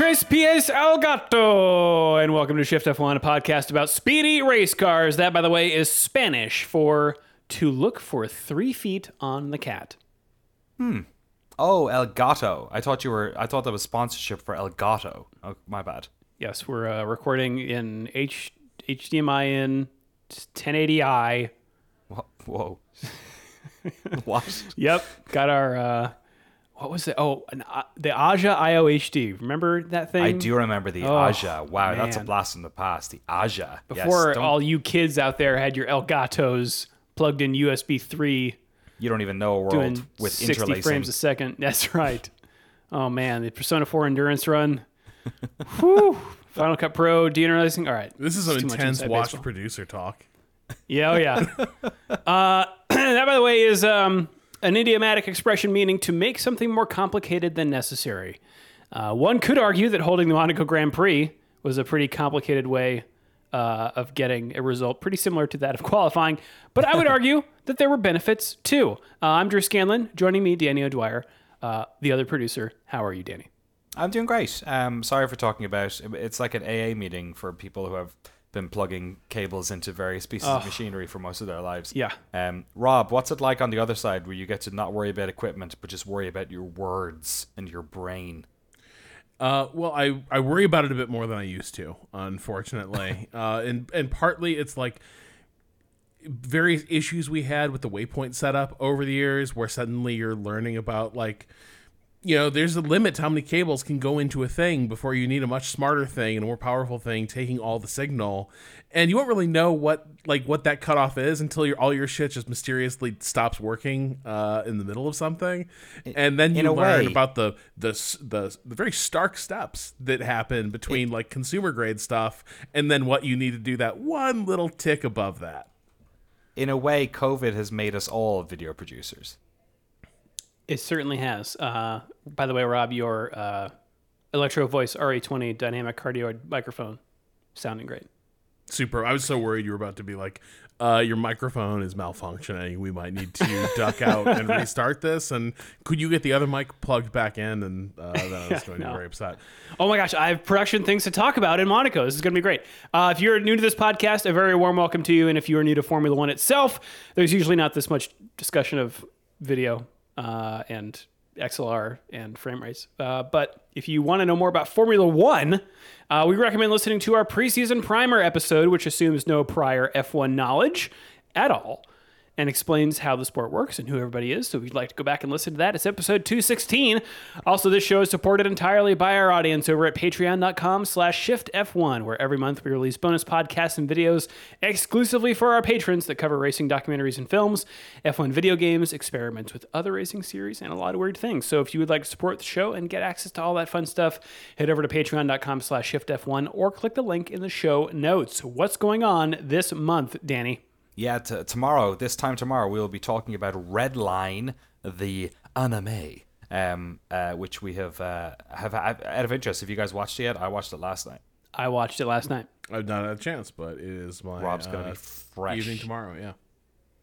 Tres pies al gato, and welcome to Shift F1, a podcast about speedy race cars. That, by the way, is Spanish for to look for three feet on the cat. Hmm. Oh, El Gato. I thought you were. I thought that was sponsorship for El Gato. Oh, my bad. Yes, we're uh, recording in H- HDMI in 1080i. Whoa. what? Yep, got our uh, what was it? Oh, an, uh, the Aja IOHD. Remember that thing? I do remember the Oh, Aja. Wow, that's a blast from the past. The Aja. Yes, Before don't- all you kids out there had your Elgatos plugged in USB 3 you don't even know a world doing with 60 interlacing. frames a second. That's right. Oh man, the Persona 4 endurance run. Whew. Final Cut Pro, deinterlacing. All right. This is an intense watch baseball. producer talk. Yeah, oh yeah. uh, that, by the way, is um, an idiomatic expression meaning to make something more complicated than necessary. Uh, one could argue that holding the Monaco Grand Prix was a pretty complicated way uh, of getting a result pretty similar to that of qualifying, but I would argue that there were benefits too. Uh, I'm Drew Scanlon. Joining me, Danny O'Dwyer, uh, the other producer. How are you, Danny? I'm doing great. Um, sorry for talking about. It's like an AA meeting for people who have been plugging cables into various pieces of machinery for most of their lives. Yeah. Um, Rob, what's it like on the other side where you get to not worry about equipment but just worry about your words and your brain? Uh, well, I, I worry about it a bit more than I used to, unfortunately. uh, and and partly it's like various issues we had with the waypoint setup over the years, where suddenly you're learning about like, you know, there's a limit to how many cables can go into a thing before you need a much smarter thing and a more powerful thing taking all the signal, and you won't really know what like what that cutoff is until your all your shit just mysteriously stops working uh, in the middle of something, and then you learn way- about the the the the very stark steps that happen between like consumer grade stuff and then what you need to do that one little tick above that. In a way, COVID has made us all video producers. It certainly has. Uh, by the way, Rob, your uh, Electro Voice RE20 dynamic cardioid microphone sounding great. Super. I was so worried you were about to be like, uh, your microphone is malfunctioning. We might need to duck out and restart this. And could you get the other mic plugged back in? And uh, then I was going to be very upset. Oh my gosh, I have production things to talk about in Monaco. This is going to be great. Uh, if you're new to this podcast, a very warm welcome to you. And if you are new to Formula One itself, there's usually not this much discussion of video uh, and XLR and frame rates. Uh, but if you want to know more about Formula One, uh, we recommend listening to our preseason primer episode, which assumes no prior F1 knowledge at all and explains how the sport works and who everybody is. So if you'd like to go back and listen to that, it's episode 216. Also, this show is supported entirely by our audience over at patreon.com slash shiftf1, where every month we release bonus podcasts and videos exclusively for our patrons that cover racing documentaries and films, F1 video games, experiments with other racing series, and a lot of weird things. So if you would like to support the show and get access to all that fun stuff, head over to patreon.com slash shiftf1 or click the link in the show notes. What's going on this month, Danny? Yeah, t- tomorrow, this time tomorrow, we will be talking about Red Line, the anime, um, uh, which we have uh, have out of interest. Have you guys watched it yet? I watched it last night. I watched it last night. I've not had a chance, but it is my Rob's gonna uh, be fresh. evening tomorrow. Yeah.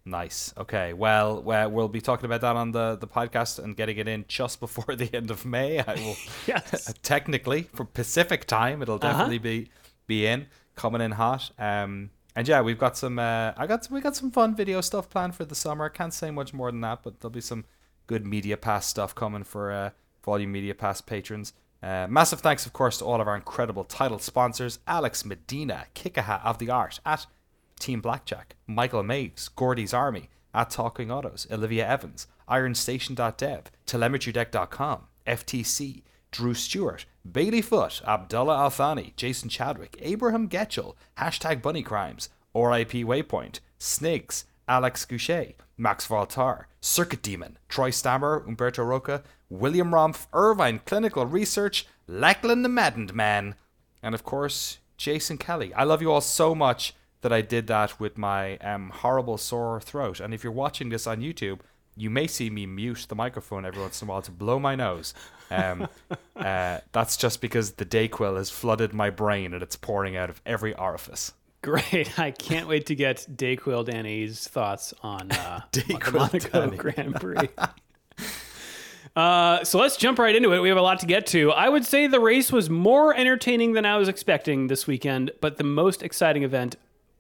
Nice. Okay. Well, well, we'll be talking about that on the, the podcast and getting it in just before the end of May. I will. Yes. technically, for Pacific time, it'll Uh-huh. definitely be be in coming in hot. Um, and yeah, we've got some. Uh, I got we got some fun video stuff planned for the summer. I can't say much more than that, but there'll be some good Media Pass stuff coming for uh, Media Pass patrons. Uh, massive thanks, of course, to all of our incredible title sponsors: Alex Medina, Kikaha of the Art at Team Blackjack, Michael Maves, Gordy's Army, at Talking Autos, Olivia Evans, IronStation.dev, TelemetryDeck.com, FTC, Drew Stewart, Bailey Foot, Abdullah Althani, Jason Chadwick, Abraham Getchell, Hashtag Bunny Crimes, RIP Waypoint, Snakes, Alex Goucher, Max Voltar, Circuit Demon, Troy Stammer, Umberto Roca, William Rumpf, Irvine Clinical Research, Lachlan the Maddened Man, and of course, Jason Kelly. I love you all so much that I did that with my um, horrible sore throat. And if you're watching this on YouTube, you may see me mute the microphone every once in a while to blow my nose. Um, uh, that's just because the Dayquil has flooded my brain and it's pouring out of every orifice. Great. I can't wait to get Dayquil Danny's thoughts on uh, Dayquil Monaco Danny. Grand Prix. Uh, so let's jump right into it. We have a lot to get to. I would say the race was more entertaining than I was expecting this weekend, but the most exciting event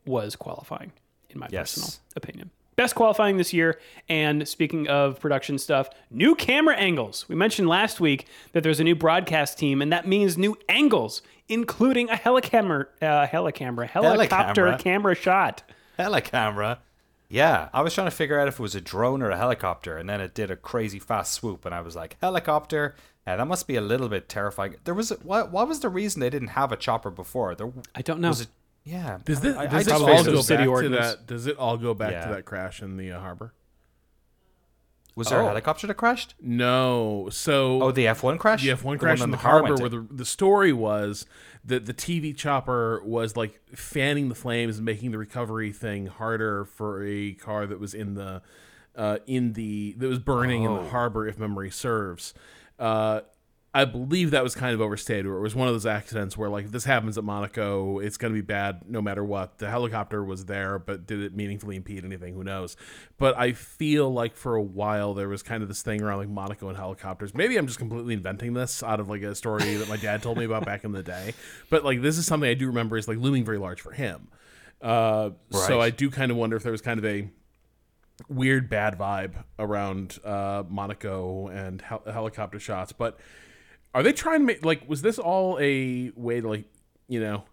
was qualifying, in my Yes. personal opinion. Best qualifying this year. And speaking of production stuff, new camera angles. We mentioned last week that there's a new broadcast team, and that means new angles, including a helicamera, uh, helicamera, helicopter Helicamera. camera shot. Helicamera. Yeah, I was trying to figure out if it was a drone or a helicopter, and then it did a crazy fast swoop, and I was like, helicopter. Yeah, that must be a little bit terrifying. There was what? What was the reason they didn't have a chopper before? There I don't know. was it. Yeah. Does this, I, I does just it all go back to that? Does it all go back Yeah. to that crash in the uh, harbor? Was there Oh. a helicopter that crashed? No. So Oh, the F1 crash. the F1 crash that in the car harbor where the, the story was that the TV chopper was like fanning the flames and making the recovery thing harder for a car that was in the uh, in the that was burning in Oh. the harbor if memory serves. Uh, I believe that was kind of overstated, or it was one of those accidents where, like, if this happens at Monaco, it's going to be bad no matter what. The helicopter was there, but did it meaningfully impede anything? Who knows? But I feel like for a while there was kind of this thing around like Monaco and helicopters. Maybe I'm just completely inventing this out of like a story that my dad told me about back in the day. But like, this is something I do remember is like looming very large for him. Uh, So I do kind of wonder if there was kind of a weird bad vibe around uh, Monaco and hel- helicopter shots. But are they trying to make like was this all a way to like you know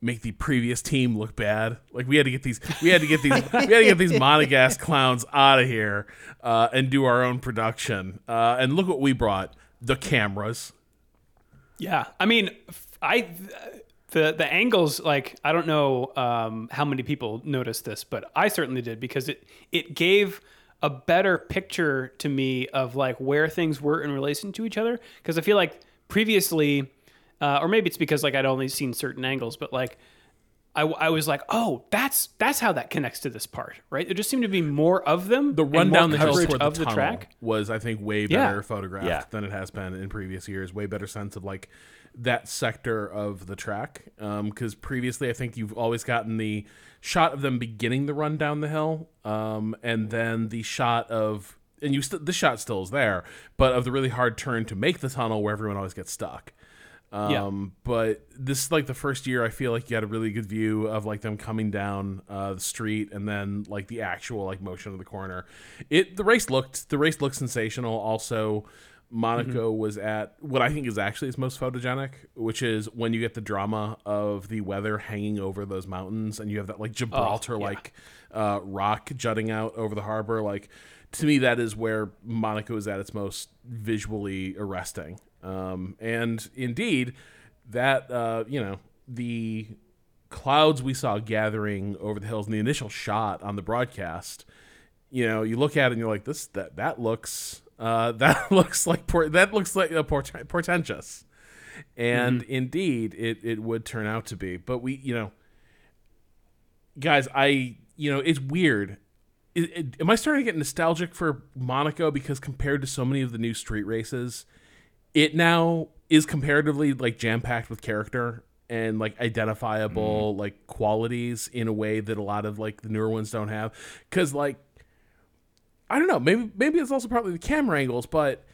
make the previous team look bad? Like we had to get these we had to get these we had to get these Monegas clowns out of here uh, and do our own production. Uh, and look what we brought: the cameras. Yeah, I mean, I the the angles like I don't know um, how many people noticed this, but I certainly did because it it gave a better picture to me of like where things were in relation to each other because I feel like previously, uh, or maybe it's because like I'd only seen certain angles, but like. I, I was like, oh, that's that's how that connects to this part, right? There just seemed to be more of them. The and run down the hill coverage toward of the, the, track. was, I think, way Yeah. better photographed Yeah. than it has been in previous years. Way better sense of like that sector of the track. Because previously, I think you've always gotten the shot of them beginning the run down the hill, um, and then the shot of and you st- this shot still is there, but of the really hard turn to make the tunnel where everyone always gets stuck. Yeah. Um, but this is like the first year I feel like you had a really good view of like them coming down uh, the street and then like the actual like motion of the corner. It the race looked the race looked sensational. Also, Monaco was at what I think is actually its most photogenic, which is when you get the drama of the weather hanging over those mountains and you have that like Gibraltar like uh, rock jutting out over the harbor. Like to me, that is where Monaco is at its most visually arresting. Um, and indeed, that uh, you know the clouds we saw gathering over the hills in the initial shot on the broadcast. You know, you look at it and you're like, this that that looks uh, that looks like por- that looks like a port- portentous, and indeed, it it would turn out to be. But we, you know, guys, I you know, it's weird. It, it- am I starting to get nostalgic for Monaco because compared to so many of the new street races, it now is comparatively like jam packed with character and like identifiable like qualities in a way that a lot of like the newer ones don't have. Because like I don't know, maybe maybe it's also partly the camera angles, but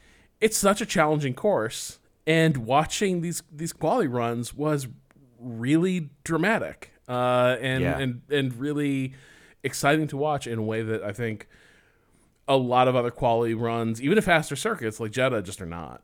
it's such a challenging course, and watching these these quality runs was really dramatic uh, and Yeah. and and really exciting to watch in a way that I think a lot of other quality runs, even at faster circuits like Jeddah, just are not.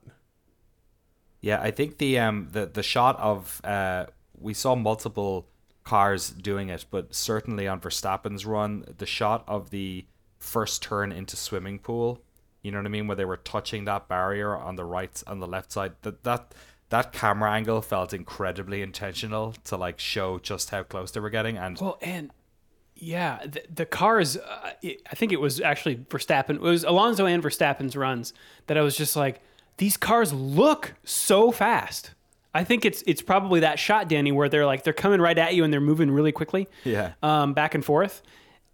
Yeah, I think the um the the shot of uh we saw multiple cars doing it, but certainly on Verstappen's run, the shot of the first turn into swimming pool, you know what I mean, where they were touching that barrier on the right and the left side, that that that camera angle felt incredibly intentional to like show just how close they were getting and Well, and yeah, the, the cars. Uh, it, I think it was actually Verstappen. It was Alonso and Verstappen's runs that I was just like, these cars look so fast. I think it's it's probably that shot, Danny, where they're like they're coming right at you and they're moving really quickly, Yeah. um, back and forth.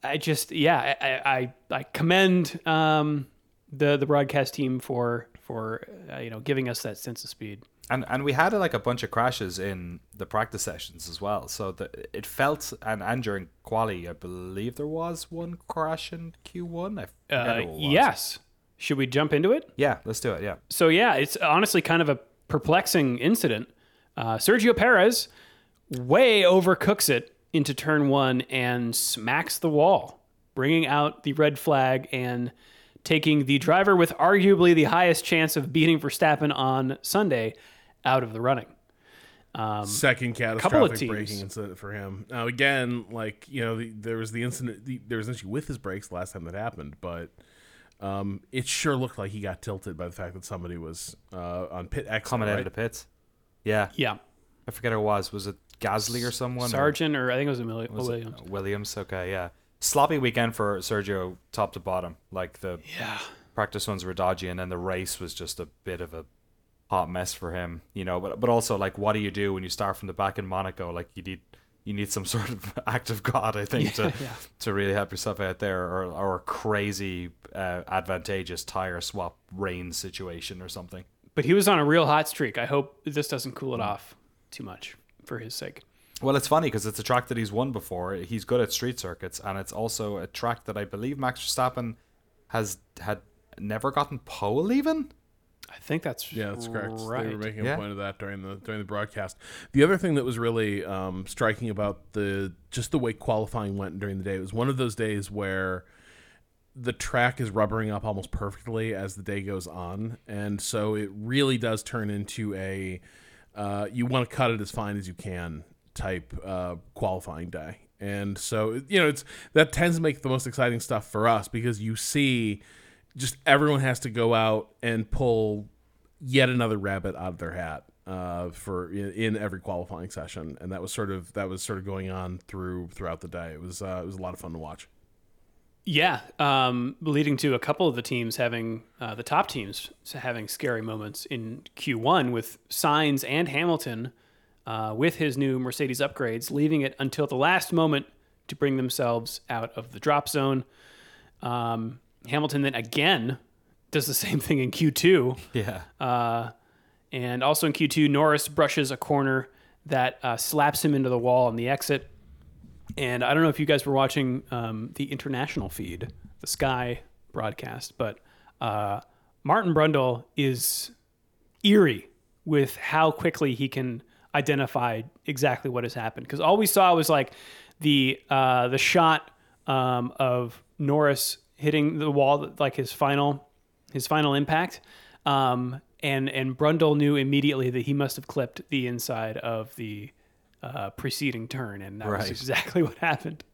I just yeah, I I, I commend um, the the broadcast team for for uh, you know giving us that sense of speed. and and we had like a bunch of crashes in the practice sessions as well. So the, it felt and and during quali, I believe there was one crash in Q one. I Uh, who it was. yes, Should we jump into it? Yeah, let's do it. Yeah. So yeah, it's honestly kind of a perplexing incident. Uh, Sergio Perez way overcooks it into turn one and smacks the wall, bringing out the red flag and taking the driver with arguably the highest chance of beating Verstappen on Sunday out of the running. Second catastrophic braking incident for him. Now again, like you know, the, there was the incident. The, there was an issue with his brakes last time that happened, but um, it sure looked like he got tilted by the fact that somebody was uh, on pit exit. Coming out of the pits. Yeah. Yeah, I forget who it was. Was it Gasly or someone? or- Sargent or I think it was Emilio was it- Williams. Williams. Okay, yeah. Sloppy weekend for Sergio, top to bottom. Like the Yeah, practice ones were dodgy, and then the race was just a bit of a hot mess for him. You know, but but also like, what do you do when you start from the back in Monaco? Like you need you need some sort of act of God, I think, to yeah. to really help yourself out there, or or a crazy uh, advantageous tire swap rain situation or something. but he was on a real hot streak. I hope this doesn't cool it off too much for his sake. Well, it's funny because it's a track that he's won before. He's good at street circuits, and it's also a track that I believe Max Verstappen has had never gotten pole even. I think that's Yeah, that's correct. Right. They were making Yeah. a point of that during the during the broadcast. The other thing that was really um, striking about the just the way qualifying went during the day it was one of those days where the track is rubbering up almost perfectly as the day goes on, and so it really does turn into a uh, you want to cut it as fine as you can type uh, qualifying day. And so you know it's that tends to make the most exciting stuff for us because you see just everyone has to go out and pull yet another rabbit out of their hat uh, for in, in every qualifying session, and that was sort of that was sort of going on through throughout the day. It was uh, it was a lot of fun to watch. Yeah, um, leading to a couple of the teams having uh, the top teams having scary moments in Q1 with Sainz and Hamilton uh, with his new Mercedes upgrades, leaving it until the last moment to bring themselves out of the drop zone. Um, Hamilton then again does the same thing in Q2. Yeah, Uh, and also in Q2, Norris brushes a corner that uh, slaps him into the wall on the exit. And I don't know if you guys were watching um, the international feed, the Sky broadcast, but uh, Martin Brundle is eerie with how quickly he can identify exactly what has happened. Because all we saw was like the uh, the shot um, of Norris hitting the wall, like his final his final impact. Um, and and Brundle knew immediately that he must have clipped the inside of the uh, preceding turn, and that was exactly what happened.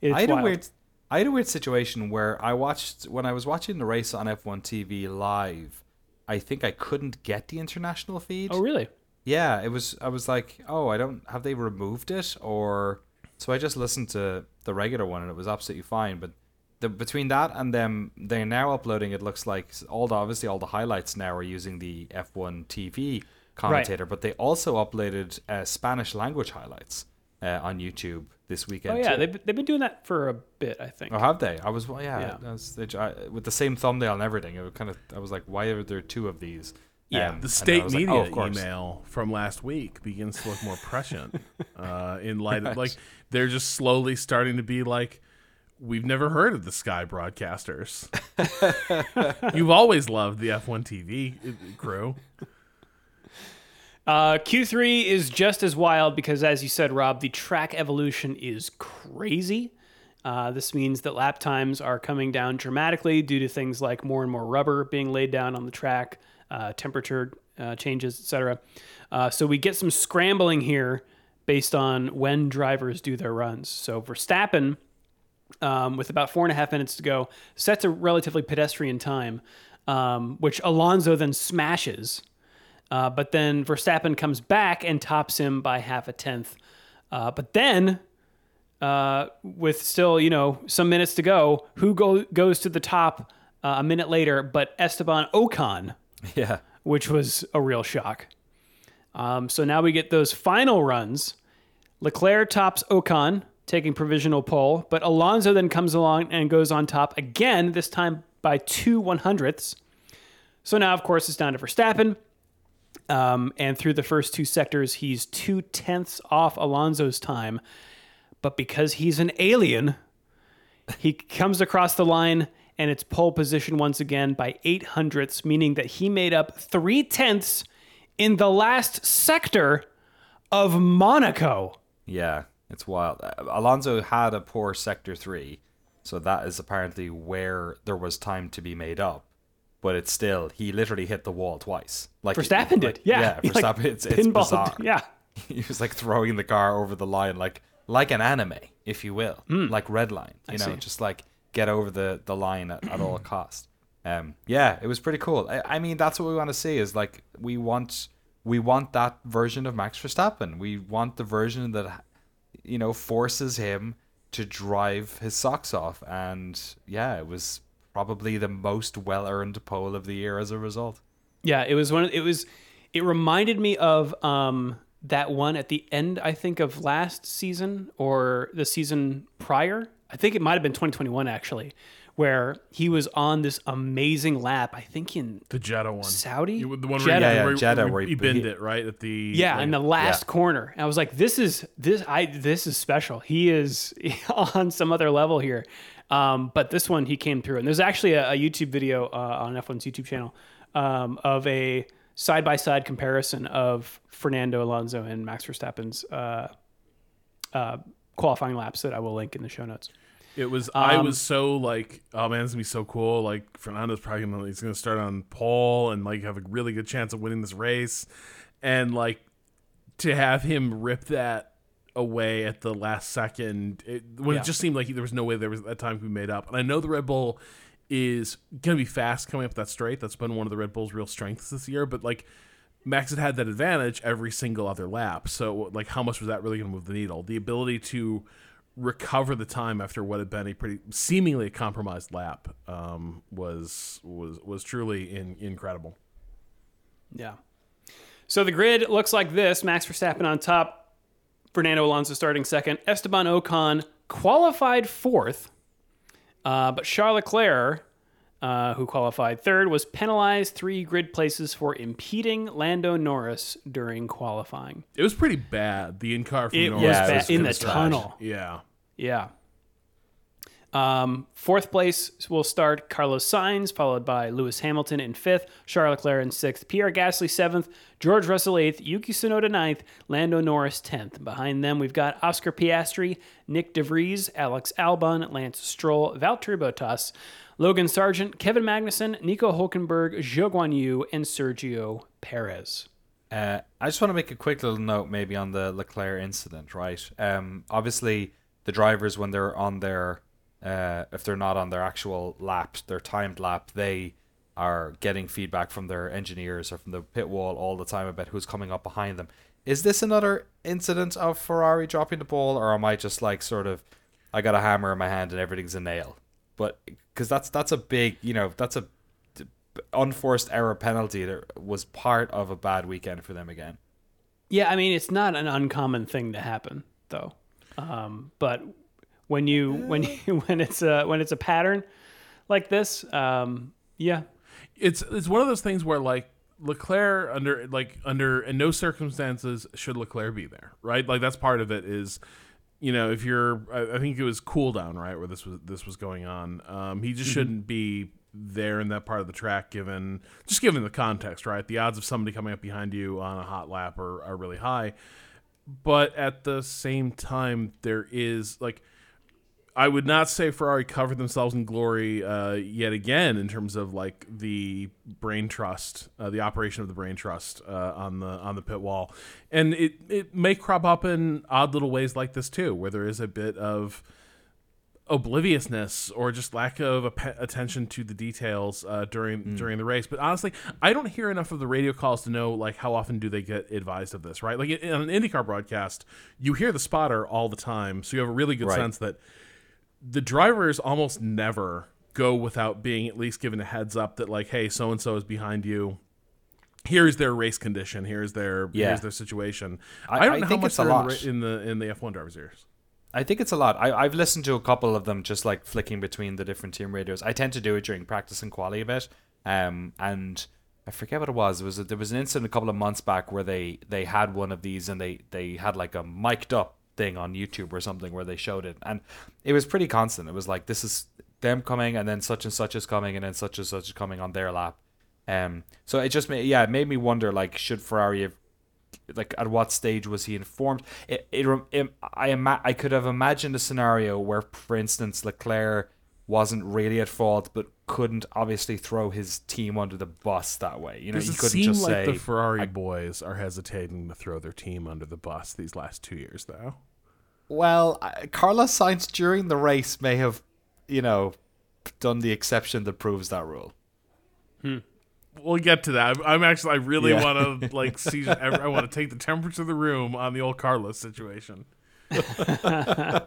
It's I had wild. a weird. I had a weird situation where I watched when I was watching the race on F1 TV live. I think I couldn't get the international feed. Oh, really? Yeah, it was. I was like, oh, I don't. Have they removed it or? So I just listened to the regular one and it was absolutely fine. But the between that and them, they're now uploading. It looks like all the obviously all the highlights now are using the F1 TV commentator, but they also uploaded uh, Spanish language highlights uh, on YouTube this weekend. Oh, yeah. too. They've, they've been doing that for a bit, I think. Oh, have they? I was well, yeah, Yeah. I was- they- I- with the same thumbnail and everything. It was kind of I was like, why are there two of these? Yeah. Um, The state was like, media oh, email from last week begins to look more prescient uh, in light of like they're just slowly starting to be like we've never heard of the Sky broadcasters. You've always loved the F1 TV crew. Uh, Q3 is just as wild because, as you said, Rob, the track evolution is crazy. Uh, this means that lap times are coming down dramatically due to things like more and more rubber being laid down on the track, uh, temperature uh, changes, etc. Uh, so we get some scrambling here based on when drivers do their runs. So Verstappen, um, with about four and a half minutes to go, sets a relatively pedestrian time, um, which Alonso then smashes. Uh, but then Verstappen comes back and tops him by half a tenth. Uh, but then, uh, with still you know some minutes to go, who go, goes to the top uh, a minute later? But Esteban Ocon, Yeah, which was a real shock. Um, so now we get those final runs. Leclerc tops Ocon, taking provisional pole, but Alonso then comes along and goes on top again, this time by two one hundredths. So now, of course, it's down to Verstappen. Um, and through the first two sectors, he's two tenths off Alonso's time. But because he's an alien, he comes across the line and it's pole position once again by eight hundredths, meaning that he made up three tenths in the last sector of Monaco. Yeah, it's wild. Alonso had a poor sector three, so that is apparently where there was time to be made up. But it's still he literally hit the wall twice. Like Verstappen like- did, yeah. yeah. He, like, Verstappen, it's, it's bizarre. Yeah, he was like throwing the car over the line, like like an anime, if you will, like red line. You know, Hmm. see. just like get over the the line at, at all cost. Um, yeah, it was pretty cool. I, I mean, that's what we want to see. Is like we want we want that version of Max Verstappen. We want the version that you know forces him to drive his socks off. And yeah, it was probably the most well earned pole of the year as a result. yeah. It was one. Of, it was. It reminded me of um, that one at the end. I think of last season or the season prior. I think it might have been 2021 actually, where he was on this amazing lap. I think in The Jeddah one. Saudi? The one Jeddah. where, Yeah, you, yeah, where, Jeddah, where where he he- binned he- it right at the Yeah, like, in the last yeah. corner. And I was like, this is this I this is special. He is on some other level here. Um, but this one he came through. And there's actually a, a YouTube video uh, on F1's YouTube channel um, of a side by side comparison of Fernando Alonso and Max Verstappen's uh, uh, qualifying laps that I will link in the show notes. It was. I Um, was so like, oh man, it's gonna be so cool. Like Fernando's probably gonna he's gonna start on pole and like have a really good chance of winning this race, and like to have him rip that away at the last second it, when Yeah. it just seemed like there was no way there was that time to be made up. And I know the Red Bull is gonna be fast coming up that straight. That's been one of the Red Bull's real strengths this year. But like Max had had that advantage every single other lap. So like how much was that really gonna move the needle? The ability to recover the time after what had been a pretty seemingly a compromised lap um, was was was truly in, incredible. Yeah. So the grid looks like this Max Verstappen on top, Fernando Alonso starting second, Esteban Ocon qualified fourth, uh, but Charles Leclerc, uh, who qualified third, was penalized three grid places for impeding Lando Norris during qualifying. It was pretty bad. The in car from It Norris was bad in the trash. tunnel. Yeah. Yeah. Um, fourth place will start Carlos Sainz, followed by Lewis Hamilton in fifth, Charles Leclerc in sixth, Pierre Gasly seventh, George Russell eighth, Yuki Tsunoda ninth, Lando Norris tenth. Behind them, we've got Oscar Piastri, Nyck de Vries, Alex Albon, Lance Stroll, Valtteri Bottas, Logan Sargent, Kevin Magnussen, Nico Hulkenberg, Zhou Guan Yu, and Sergio Perez. Uh, I just want to make a quick little note, maybe on the Leclerc incident, right? Um, obviously, the drivers when they're on their, uh, if they're not on their actual lap, their timed lap, they are getting feedback from their engineers or from the pit wall all the time about who's coming up behind them. Is this another incident of Ferrari dropping the ball, or am I just like sort of, I got a hammer in my hand and everything's a nail? But because that's that's a big, you know, that's a unforced error penalty that was part of a bad weekend for them again. Yeah, I mean it's not an uncommon thing to happen though. Um, but when you when you when it's a when it's a pattern like this, um, yeah, It's it's one of those things where like Leclerc under like under in no circumstances should Leclerc be there, right? Like that's part of it is you know, if you're I, I think it was cool down, right, where this was this was going on. Um, he just shouldn't be there in that part of the track given just given the context, right? The odds of somebody coming up behind you on a hot lap are, are really high. But at the same time there is like I would not say Ferrari covered themselves in glory uh, yet again in terms of like the brain trust, uh, the operation of the brain trust uh, on the on the pit wall, and it it may crop up in odd little ways like this too, where there is a bit of obliviousness or just lack of attention to the details uh, during during the race. But honestly, I don't hear enough of the radio calls to know like how often do they get advised of this, right? Like in an IndyCar broadcast, you hear the spotter all the time, so you have a really good Right. sense that the drivers almost never go without being at least given a heads up that like hey so and so is behind you here's their race condition here's their Yeah. here's their situation I- i, don't I know how much it's a they're in the lot. in the in the f1 drivers ears I think it's a lot. I, I've listened to a couple of them just like flicking between the different team radios. I tend to do it during practice and quali a bit. Um, and I forget what it was. It was a, there was an incident a couple of months back where they, they had one of these and they, they had like a mic'd up thing on YouTube or something where they showed it. And it was pretty constant. It was like, this is them coming, and then such and such is coming, and then such and such is coming on their lap. Um, so it just made yeah, it made me wonder like should Ferrari have like at what stage was he informed? It, it, it I ima- I could have imagined a scenario where, for instance, Leclerc wasn't really at fault, but couldn't obviously throw his team under the bus that way. You know, Does you couldn't just like say the Ferrari boys are hesitating to throw their team under the bus these last two years, though? Well, Carlos Sainz during the race may have, you know, done the exception that proves that rule. We'll get to that. I'm, I'm actually, I really Yeah. want to like see. I want to take the temperature of the room on the old Carlos situation.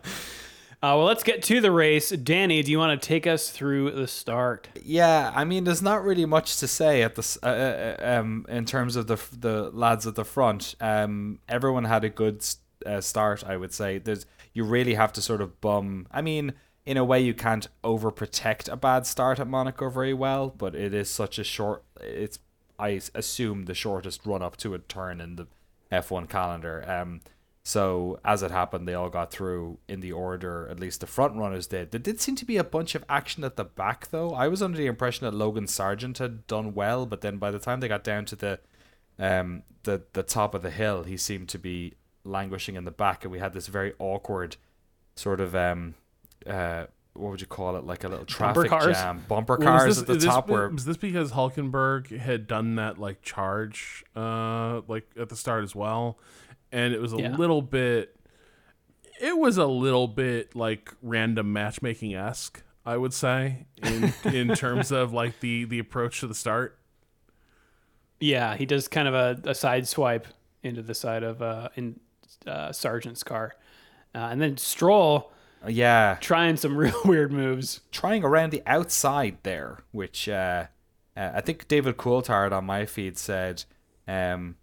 Uh, well, let's get to the race. Danny, do you want to take us through the start? Yeah, I mean, there's not really much to say at this, uh, uh, um, in terms of the the lads at the front. Um, everyone had a good uh, start, I would say. There's you really have to sort of bum. I mean, in a way, you can't overprotect a bad start at Monaco very well, but it is such a short. It's I assume the shortest run up to a turn in the F1 calendar. Um, so as it happened, they all got through in the order. At least the front runners did. There did seem to be a bunch of action at the back, though. I was under the impression that Logan Sargent had done well, but then by the time they got down to the um the the top of the hill, he seemed to be languishing in the back, and we had this very awkward sort of um uh what would you call it like a little traffic cars? jam bumper Well, was cars this- at the is this- top where was this because Hulkenberg had done that like charge, uh, like at the start as well, and it was a Yeah. little bit. It was a little bit like random matchmaking esque, I would say, in in terms of like the the approach to the start. Yeah, he does kind of a, a side swipe into the side of uh, in uh, Sargent's car, uh, and then Stroll yeah trying some real weird moves. trying around the outside there, which uh, uh, I think David Coulthard on my feed said, um,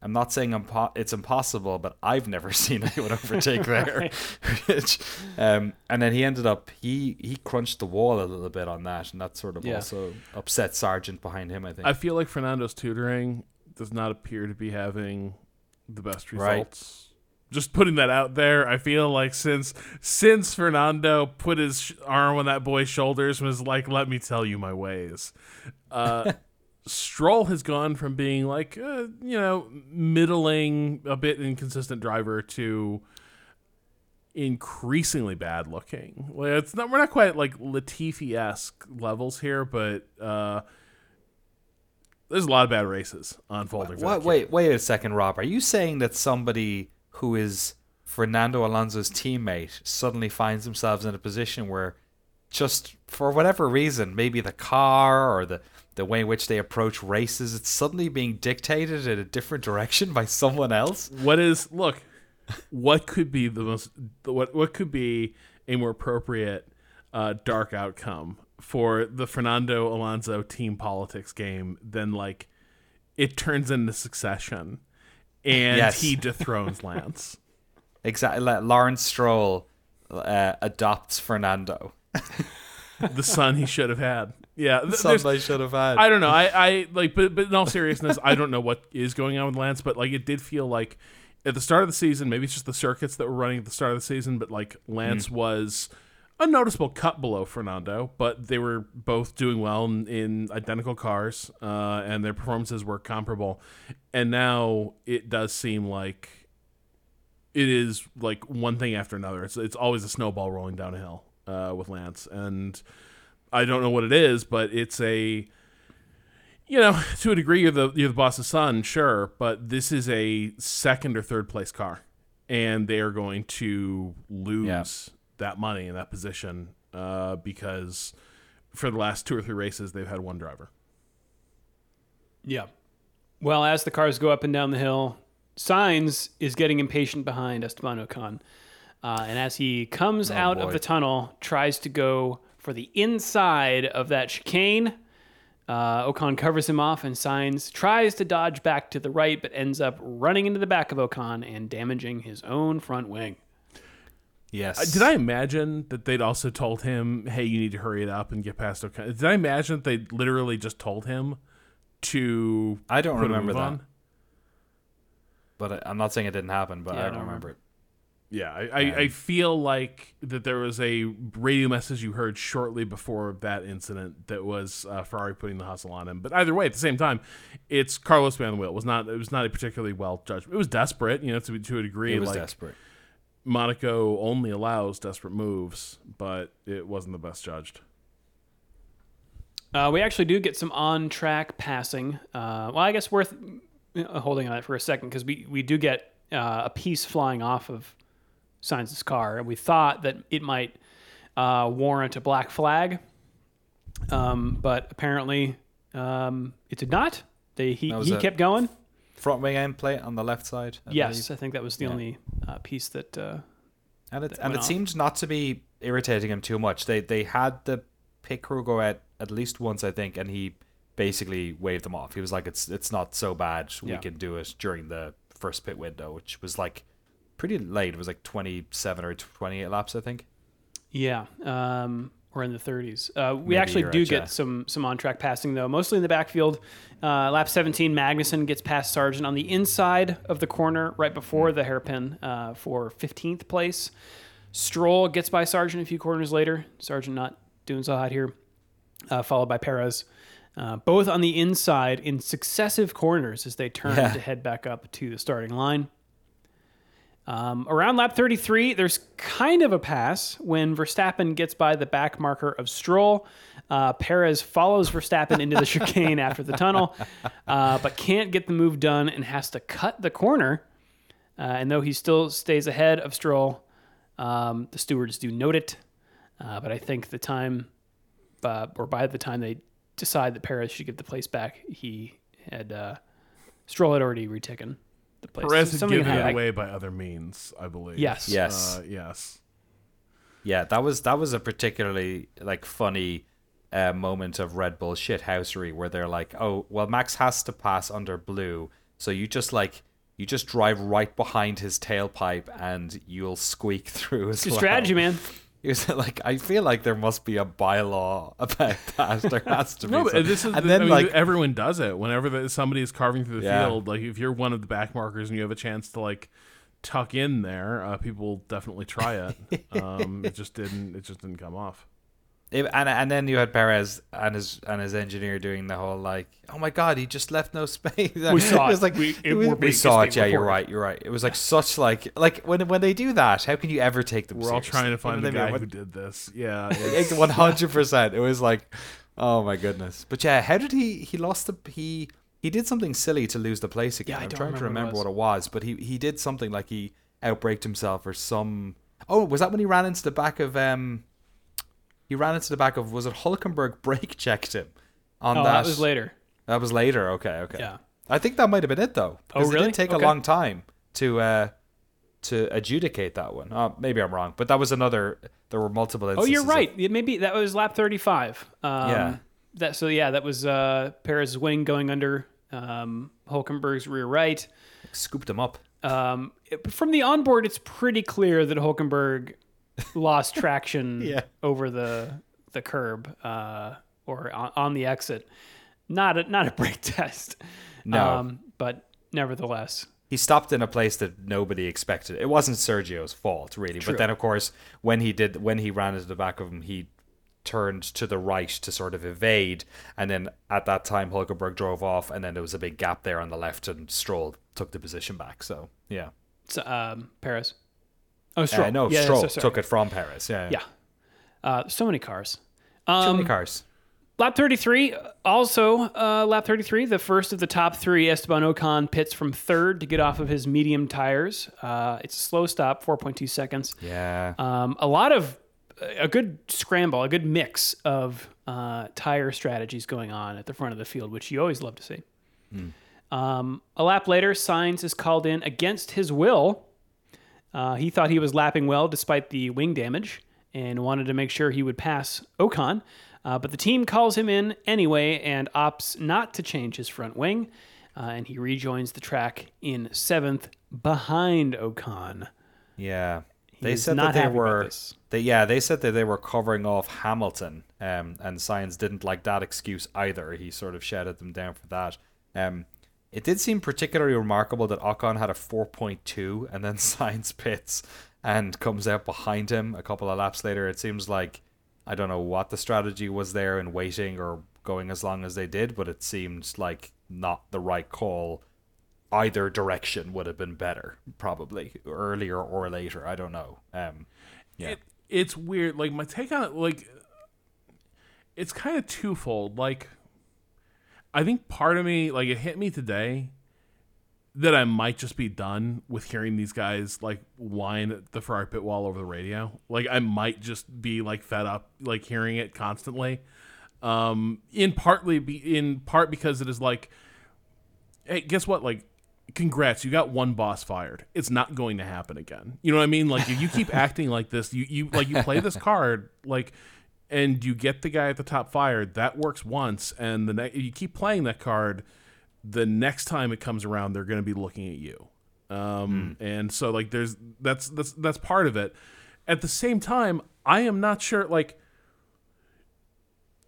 I'm not saying impo- it's impossible, but I've never seen anyone overtake there. which, um, and then he ended up he he crunched the wall a little bit on that, and that sort of Yeah. also upset Sargent behind him. I think. I feel like Fernando's tutoring does not appear to be having the best Right. Just putting that out there, I feel like since since Fernando put his sh- arm on that boy's shoulders and was like, "Let me tell you my ways," uh, Stroll has gone from being like, uh, you know, middling, a bit inconsistent driver to increasingly bad looking. Well, it's not. We're not quite like Latifi esque levels here, but. uh there's a lot of bad races unfolding. What, wait, wait a second, Rob. Are you saying that somebody who is Fernando Alonso's teammate suddenly finds themselves in a position where, just for whatever reason, maybe the car or the the way in which they approach races, it's suddenly being dictated in a different direction by someone else? What is look? What could be the most? What what could be a more appropriate uh, dark outcome for the Fernando Alonso team politics game than like it turns into Succession, and Yes. he dethrones Lance. Exactly. Like Lawrence Stroll uh, adopts Fernando. the son he should have had. Yeah, th- Somebody should have had. I don't know. I, I like, but but in all seriousness, I don't know what is going on with Lance. But like, it did feel like at the start of the season, maybe it's just the circuits that were running at the start of the season, but like Lance was a noticeable cut below Fernando. But they were both doing well in, in identical cars, uh, and their performances were comparable. And now it does seem like it is like one thing after another. It's it's always a snowball rolling down a hill uh, with Lance, and I don't know what it is, but it's a you know to a degree you're the you're the boss's son, sure, but this is a second or third place car, and they are going to lose Yeah. That money in that position uh, because for the last two or three races they've had one driver. Yeah. Well, as the cars go up and down the hill, Sainz is getting impatient behind Esteban Ocon. Uh, and as he comes out of the tunnel, tries to go for the inside of that chicane. Uh, Ocon covers him off, and Sainz tries to dodge back to the right, but ends up running into the back of Ocon and damaging his own front wing. Yes. Uh, Did I imagine that they'd also told him, "Hey, you need to hurry it up and get past Ocon"? Did I imagine that they literally just told him to? I don't remember that. on? But I, I'm not saying it didn't happen, but Yeah, I I don't remember it. Yeah, I, I, I feel like that there was a radio message you heard shortly before that incident that was uh, Ferrari putting the hustle on him. But either way, at the same time, it's Carlos behind the wheel. It was not it was not a particularly well judged. It was desperate, you know, to to a degree. It was like desperate. Monaco only allows desperate moves, but it wasn't the best judged. Uh, we actually do get some on track passing. Uh, well, I guess worth uh, holding on it for a second because we, we do get uh, a piece flying off of Sainz's car, and we thought that it might uh, warrant a black flag, um, but apparently um, it did not. They, he he a- kept going. Front wing end plate on the left side. I yes, believe. I think that was the Yeah. only uh, piece that. Uh, and it that and it off. seemed not to be irritating him too much. They they had the pit crew go out at least once, I think, and he basically waved them off. He was like, "It's it's not so bad. We Yeah. can do it during the first pit window, which was like pretty late. It was like twenty seven or twenty eight laps, I think. Yeah, um, we're in the 30s. Uh, we Maybe actually do get some some on track passing though, mostly in the backfield. Uh, lap 17, Magnussen gets past Sargent on the inside of the corner right before the hairpin uh, for 15th place. Stroll gets by Sargent a few corners later. Sargent not doing so hot here, uh, followed by Perez. Uh, both on the inside in successive corners as they turn Yeah. to head back up to the starting line. Um, around lap 33, there's kind of a pass when Verstappen gets by the back marker of Stroll. Uh, Perez follows Verstappen into the chicane after the tunnel, uh, but can't get the move done and has to cut the corner. Uh, and though he still stays ahead of Stroll, um, the stewards do note it. Uh, but I think the time, uh, or by the time they decide that Perez should get the place back, he had uh, Stroll had already retaken the place. Perez had Something given it away by other means, I believe. Yes. Yes. Uh, yes. Yeah, that was that was a particularly like funny uh, moment of Red Bull shithousery where they're like, "Oh, well, Max has to pass under blue, so you just like you just drive right behind his tailpipe and you'll squeak through as It's a well." strategy, man. He was like, "I feel like there must be a bylaw about that. There has to be." No, but this is and the- then I mean, like everyone does it whenever the, somebody is carving through the Yeah. field. Like if you're one of the back markers and you have a chance to like tuck in there, uh, people will definitely try it. um, it just didn't. It just didn't come off. It- and and then you had Perez and his and his engineer doing the whole like, oh my god, he just left no space. We saw it. was like We- we, it- we're saw it. Yeah, you're right. You're right. It was like such like like when when they do that, how can you ever take them? We're all trying to find You the know I guy mean? who did this. Yeah. One hundred percent. It was like, oh my goodness. But yeah, how did he? He lost the he. He did something silly to lose the place again. Yeah, I I'm don't trying to remember what it was, but he he did something like he outbraked himself or some. Oh, was that when he ran into the back of um? He ran into the back of was it Hulkenberg brake checked him on Oh, that? that was later. That was later. Okay, okay. Yeah. I think that might have been it though. Oh, 'cause It really? did take Okay. a long time to uh to adjudicate that one. Uh, maybe I'm wrong, but that was another. There were multiple. Oh, you're right. It maybe that was lap 35. Um, Yeah. That so yeah, that was uh, Perez's wing going under um, Hulkenberg's rear right. scooped him up. Um, it- from the onboard, it's pretty clear that Hulkenberg lost traction Yeah. over the the curb uh, or on, on the exit. Not a, not a brake test. No. Um, but nevertheless, he stopped in a place that nobody expected. It wasn't Sergio's fault, really. True. But then, of course, when he did, when he ran into the back of him, he turned to the right to sort of evade, and then at that time, Hulkenberg drove off, and then there was a big gap there on the left, and Stroll took the position back. So yeah, so, um, Perez. Oh, Stroll. uh, no, Yeah, Stroll so took it from Perez. Yeah, Yeah. Uh, so many cars. Too Um, many cars. Lap 33, also uh, lap 33, the first of the top three. Esteban Ocon pits from third to get off of his medium tires. Uh, it's a slow stop, 4.2 seconds. Yeah, Um, a lot of, a good scramble, a good mix of uh, tire strategies going on at the front of the field, which you always love to see. Um, a lap later, Sainz is called in against his will. Uh, he thought he was lapping well despite the wing damage and wanted to make sure he would pass Ocon. Uh, but the team calls him in anyway and opts not to change his front wing. Uh, and he rejoins the track in seventh behind Ocon. yeah. He They said that they were. They, yeah, they said that they were covering off Hamilton, um, and Sainz didn't like that excuse either. He sort of shouted them down for that. Um, it did seem particularly remarkable that Ocon had a 4.2 and then Sainz pits and comes out behind him a couple of laps later. It seems like I don't know what the strategy was there in waiting or going as long as they did, but it seemed like not the right call. Either direction would have been better, probably earlier or later. I don't know. Um, yeah, It, it's weird. Like my take on it, like it's kind of twofold. Like I think part of me, like it hit me today that I might just be done with hearing these guys like whine at the Ferrari pit wall over the radio. Like I might just be like fed up, like hearing it constantly. Um, in partly be in part because it is like, hey, guess what? Like, congrats, you got one boss fired. It's not going to happen again. You know what I mean? Like if you keep acting like this, you you like you play this card like. And you get the guy at the top fired. That works once, and the ne- you keep playing that card the next time it comes around they're going to be looking at you. Um, and so like there's that's that's that's part of it. At the same time i am not sure like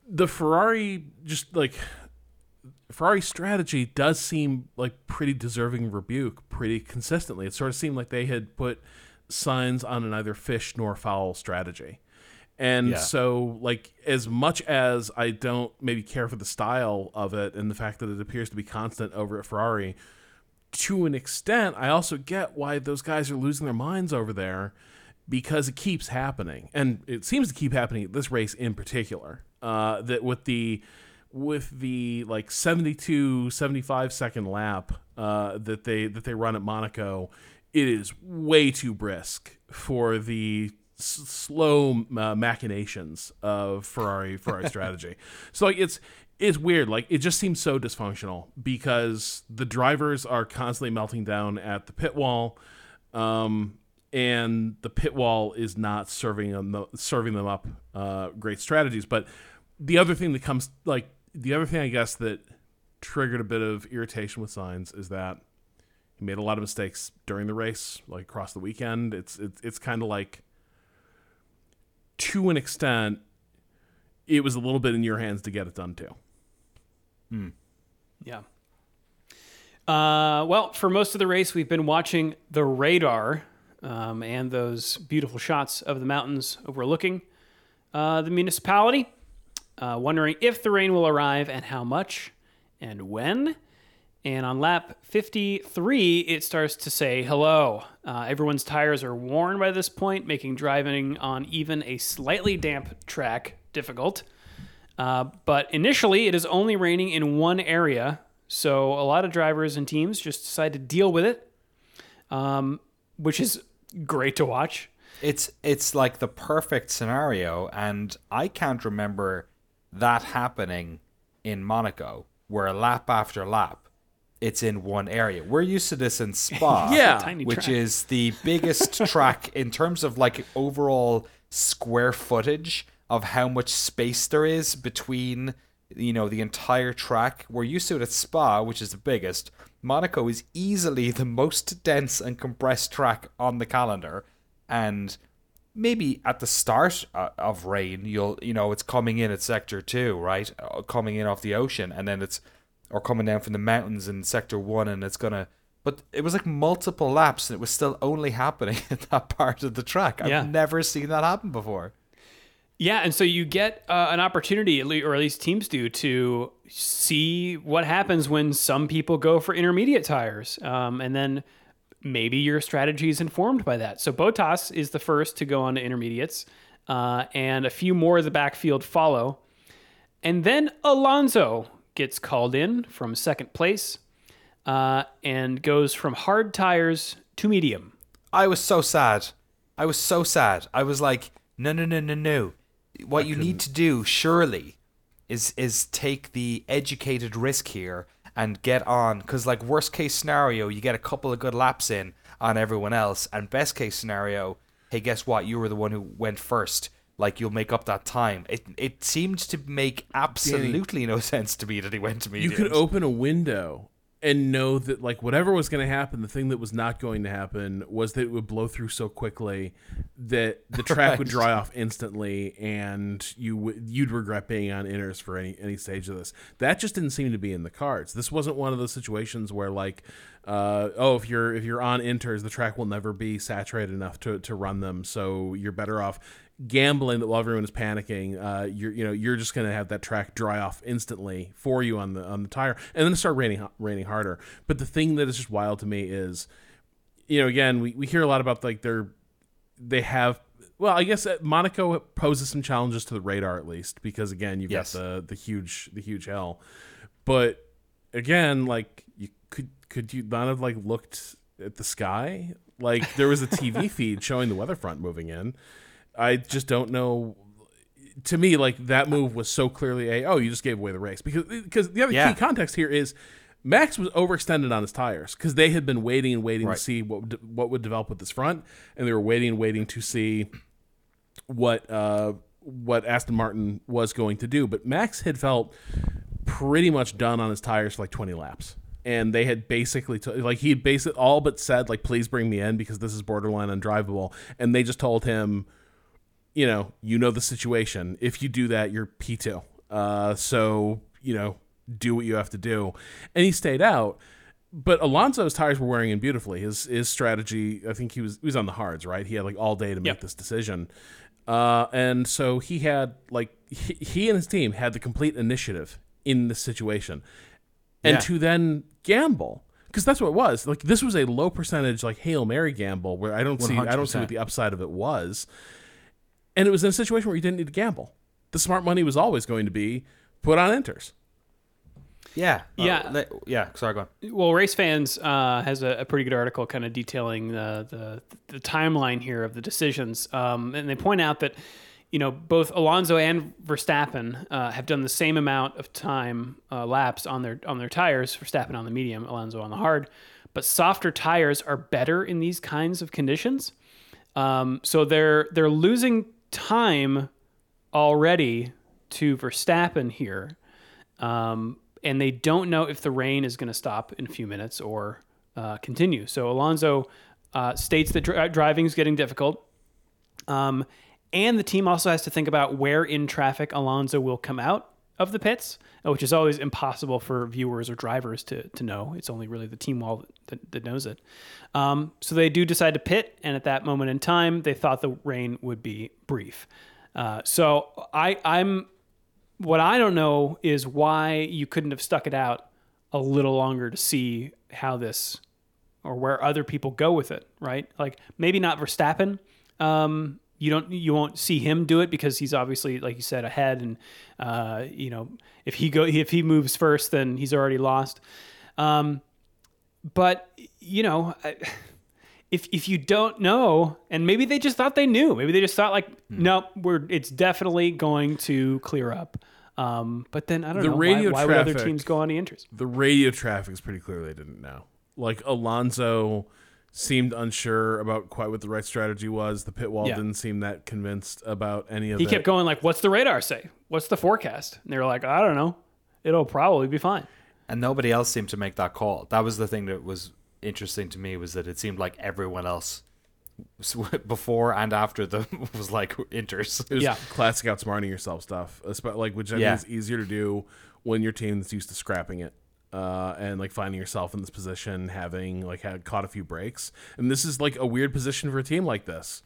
the ferrari just like ferrari strategy does seem like pretty deserving rebuke pretty consistently. It sort of seemed like they had put Sainz on an either fish nor foul strategy and Yeah. so, like, as much as I don't maybe care for the style of it and the fact that it appears to be constant over at Ferrari, to an extent, I also get why those guys are losing their minds over there because it keeps happening. And it seems to keep happening at this race in particular. Uh, that with the with the like 72 75 second lap uh, that they that they run at Monaco it is way too brisk for the slow uh, machinations of Ferrari Ferrari strategy. So like it's it's weird. Like it just seems so dysfunctional because the drivers are constantly melting down at the pit wall, um, and the pit wall is not serving them serving them up uh, great strategies. But the other thing that comes like the other thing I guess that triggered a bit of irritation with Sainz is that he made a lot of mistakes during the race, like across the weekend. It's it's it's kind of like to an extent, it was a little bit in your hands to get it done too. Yeah. Uh, well, for most of the race, we've been watching the radar um, and those beautiful shots of the mountains overlooking uh, the municipality, uh, wondering if the rain will arrive and how much and when. And on lap 53, it starts to say hello. Uh, everyone's tires are worn by this point, making driving on even a slightly damp track difficult. Uh, but initially, it is only raining in one area, so a lot of drivers and teams just decide to deal with it, um, which is great to watch. it's it's like the perfect scenario and i can't remember that happening in monaco where lap after lap it's in one area we're used to this in spa Yeah. Which track. is the biggest track in terms of like overall square footage of how much space there is between you know the entire track we're used to it at spa which is the biggest monaco is easily the most dense and compressed track on the calendar and maybe at the start uh, of rain you'll you know it's coming in at sector 2 right Uh, coming in off the ocean and then it's or coming down from the mountains in sector 1 and it's gonna but it was like multiple laps and it was still only happening at that part of the track i've Yeah. never seen that happen before Yeah, and so you get uh, an opportunity, or at least teams do, to see what happens when some people go for intermediate tires, um, and then maybe your strategy is informed by that. So Bottas is the first to go on to intermediates, uh, and a few more of the backfield follow, and then Alonso gets called in from second place, uh, and goes from hard tires to medium. i was so sad. I was so sad. I was like no no no no no. What you need to do surely is is take the educated risk here and get on because like worst case scenario you get a couple of good laps in on everyone else and best case scenario hey guess what? You were the one who went first like you'll make up that time it it seemed to make absolutely no sense to me that he went to me You could open a window and know that like whatever was going to happen, the thing that was not going to happen was that it would blow through so quickly that the track would dry off instantly, and you would you'd regret being on inners for any any stage of this. That just didn't seem to be in the cards. This wasn't one of those situations where like, uh, oh, if you're if you're on inters, the track will never be saturated enough to to run them, so you're better off gambling that while everyone is panicking, uh, you're you know you're just going to have that track dry off instantly for you on the on the tire, and then start raining raining harder. But the thing that is just wild to me is, you know, again we, we hear a lot about like they're they have. Well, I guess uh, Monaco poses some challenges to the radar at least because again you've Yes. got the the huge the huge hell, but again like you could could you not have like looked at the sky like there was a TV feed showing the weather front moving in. I just don't know. To me, like that move was so clearly a oh you just gave away the race because because the other Yeah. key context here is Max was overextended on his tires because they had been waiting and waiting Right. to see what would- what would develop with this front and they were waiting and waiting to see what uh what Aston Martin was going to do. But Max had felt pretty much done on his tires for like 20 laps. And they had basically, t- like, he had basically all but said, like, please bring me in because this is borderline undrivable. And they just told him, you know, you know the situation. If you do that, you're P2. Uh, so, you know, do what you have to do. And he stayed out. But Alonso's tires were wearing in beautifully. His his strategy, I think he was he was on the hards, right? He had like all day to make Yep. this decision. Uh, and so he had like he, he and his team had the complete initiative in this situation. And Yeah. to then gamble because that's what it was. Like this was a low percentage like Hail Mary gamble where I don't see I don't see what the upside of it was. And it was in a situation where you didn't need to gamble. The smart money was always going to be put on inters. Yeah. Uh, Yeah. le- yeah. Sorry, go on. Well, Race Fans uh, has a, a pretty good article kind of detailing the, the the timeline here of the decisions, um, and they point out that you know both Alonso and Verstappen uh, have done the same amount of time uh, laps on their on their tires. Verstappen on the medium, Alonso on the hard, but softer tires are better in these kinds of conditions. Um, so they're they're losing time already to Verstappen here um, and they don't know if the rain is going to stop in a few minutes or uh, continue. So Alonso uh, states that dri- driving is getting difficult, um, and the team also has to think about where in traffic Alonso will come out of the pits, uh, which is always impossible for viewers or drivers to to know. It's only really the team wall that, that knows it. Um, so they do decide to pit, and at that moment in time, they thought the rain would be brief. Uh, so I, I'm what I don't know is why you couldn't have stuck it out a little longer to see how this or where other people go with it, right? Like maybe not Verstappen. Um, you don't you won't see him do it because he's obviously like you said ahead and uh, you know if he go if he moves first then he's already lost. Um, but you know, if if you don't know, and maybe they just thought they knew, maybe they just thought like, nope, we're it's definitely going to clear up. Um, but then I don't The know radio why, why would other traffic- teams go on the interest? The radio traffic is pretty clear they didn't know. Like Alonso seemed unsure about quite what the right strategy was. The pit wall Yeah. didn't seem that convinced about any of He it. kept going like, "What's the radar say? What's the forecast?" And they were like, "I don't know. It'll probably be fine." And nobody else seemed to make that call. That was the thing that was interesting to me was that it seemed like everyone else before and after the was like inters. It was Yeah. classic outsmarting yourself stuff, espe- like which I Yeah. think is easier to do when your team's used to scrapping it. Uh, and like finding yourself in this position, having like had caught a few breaks, and this is like a weird position for a team like this.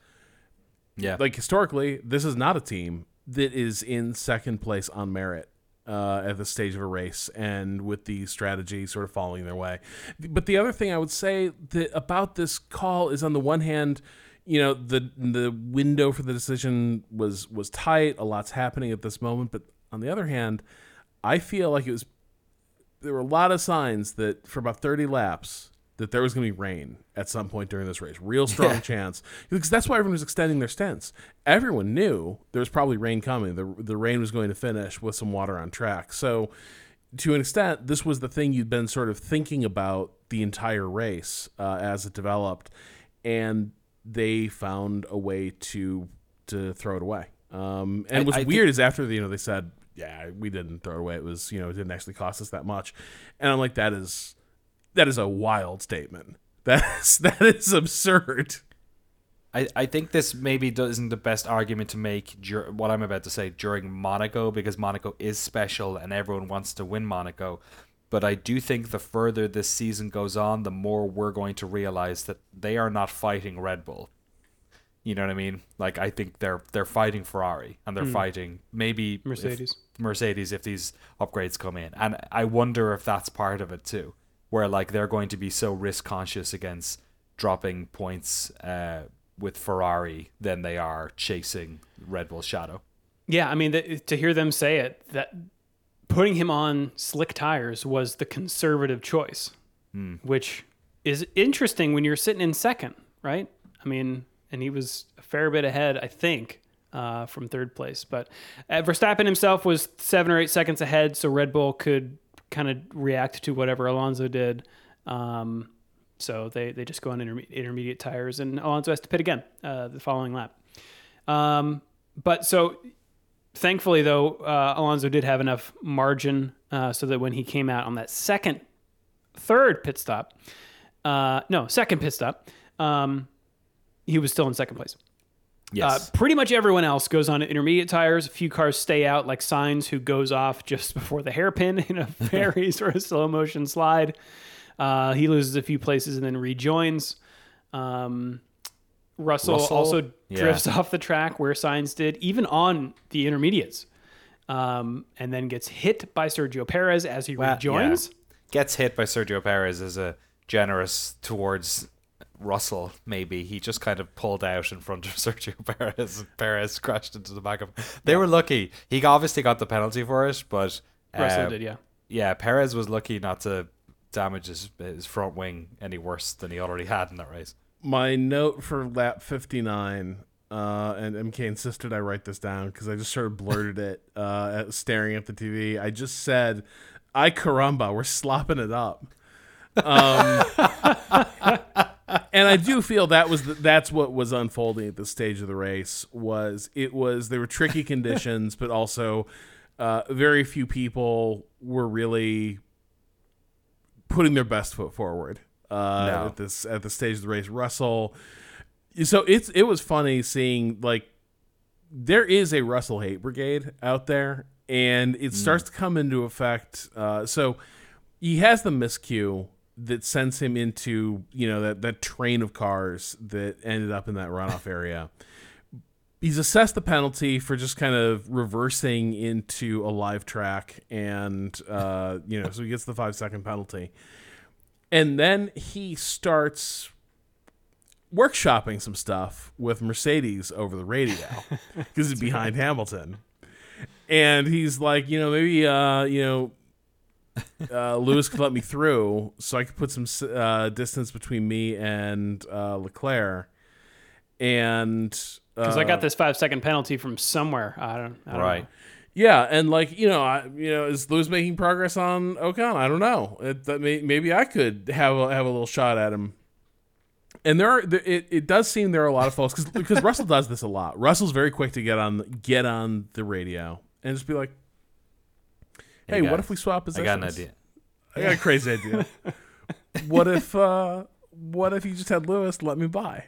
Yeah. Like historically, this is not a team that is in second place on merit uh, at the stage of a race, and with the strategy sort of following their way. But the other thing I would say that about this call is, on the one hand, you know the the window for the decision was was tight. A lot's happening at this moment, but on the other hand, I feel like it was there were a lot of signs that for about 30 laps that there was going to be rain at some point during this race. Real strong Yeah. chance. Because that's why everyone was extending their stints. Everyone knew there was probably rain coming. The, the rain was going to finish with some water on track. So, to an extent, this was the thing you'd been sort of thinking about the entire race uh, as it developed. And they found a way to to throw it away. Um, and I- what's I think- weird is after the, you know they said, yeah, we didn't throw it away. It was you know it didn't actually cost us that much, and I'm like that is that is a wild statement. That's that is absurd. I, I think this maybe isn't the best argument to make dur- what I'm about to say during Monaco because Monaco is special and everyone wants to win Monaco. But I do think the further this season goes on, the more we're going to realize that they are not fighting Red Bull. You know what I mean? Like I think they're they're fighting Ferrari and they're hmm. fighting maybe if- Mercedes. If these upgrades come in. And I wonder if that's part of it too, where like they're going to be so risk conscious against dropping points uh, with Ferrari than they are chasing Red Bull's shadow. Yeah, I mean, th- to hear them say it, that putting him on slick tires was the conservative choice, which is interesting when you're sitting in second, right? I mean, and he was a fair bit ahead, I think, uh, from third place. But uh, Verstappen himself was seven or eight seconds ahead, so Red Bull could kind of react to whatever Alonso did. Um, so they, they just go on interme- intermediate tires, and Alonso has to pit again uh, the following lap. Um, but so thankfully, though, uh, Alonso did have enough margin uh, so that when he came out on that second, third pit stop, uh, no, second pit stop, um, he was still in second place. Yes. Uh, pretty much everyone else goes on intermediate tires. A few cars stay out, like Sainz, who goes off just before the hairpin in a very sort of slow motion slide. Uh, he loses a few places and then rejoins. Um, Russell, Russell? also Yeah. drifts off the track where Sainz did, even on the intermediates, um, and then gets hit by Sergio Perez as he Well, rejoins. yeah. Gets hit by Sergio Perez as a generous towards Russell, maybe. He just kind of pulled out in front of Sergio Perez and Perez crashed into the back of They were lucky. He obviously got the penalty for it, but uh, Russell did, yeah. yeah, Perez was lucky not to damage his, his front wing any worse than he already had in that race. My note for lap 59, uh, and MK insisted I write this down because I just sort of blurted it uh, staring at the TV. I just said, I caramba, we're slopping it up. Um, and I do feel that was the, that's what was unfolding at this stage of the race was it was there were tricky conditions, but also uh, very few people were really putting their best foot forward uh, No. at this at the stage of the race. Russell, so it's it was funny seeing like there is a Russell hate brigade out there, and it starts to come into effect. Uh, so he has the miscue that sends him into you know that that train of cars that ended up in that runoff area. He's assessed the penalty for just kind of reversing into a live track, and uh, you know, so he gets the five second penalty, and then he starts workshopping some stuff with Mercedes over the radio because he's behind Hamilton, and he's like, you know, maybe uh, you know, uh, Lewis could let me through, so I could put some uh, distance between me and uh, Leclerc, and Because I uh, got this five second penalty from somewhere. I don't, I don't Right. know. yeah, and like you know, I, you know, is Lewis making progress on Ocon? I don't know. It, that may, maybe I could have a, have a little shot at him. And there are there, it, it does seem there are a lot of folks because because Russell does this a lot. Russell's very quick to get on get on the radio and just be like, "Hey, what guys, if we swap positions? I got an idea. I got a crazy idea. what if uh what if you just had Lewis let me by?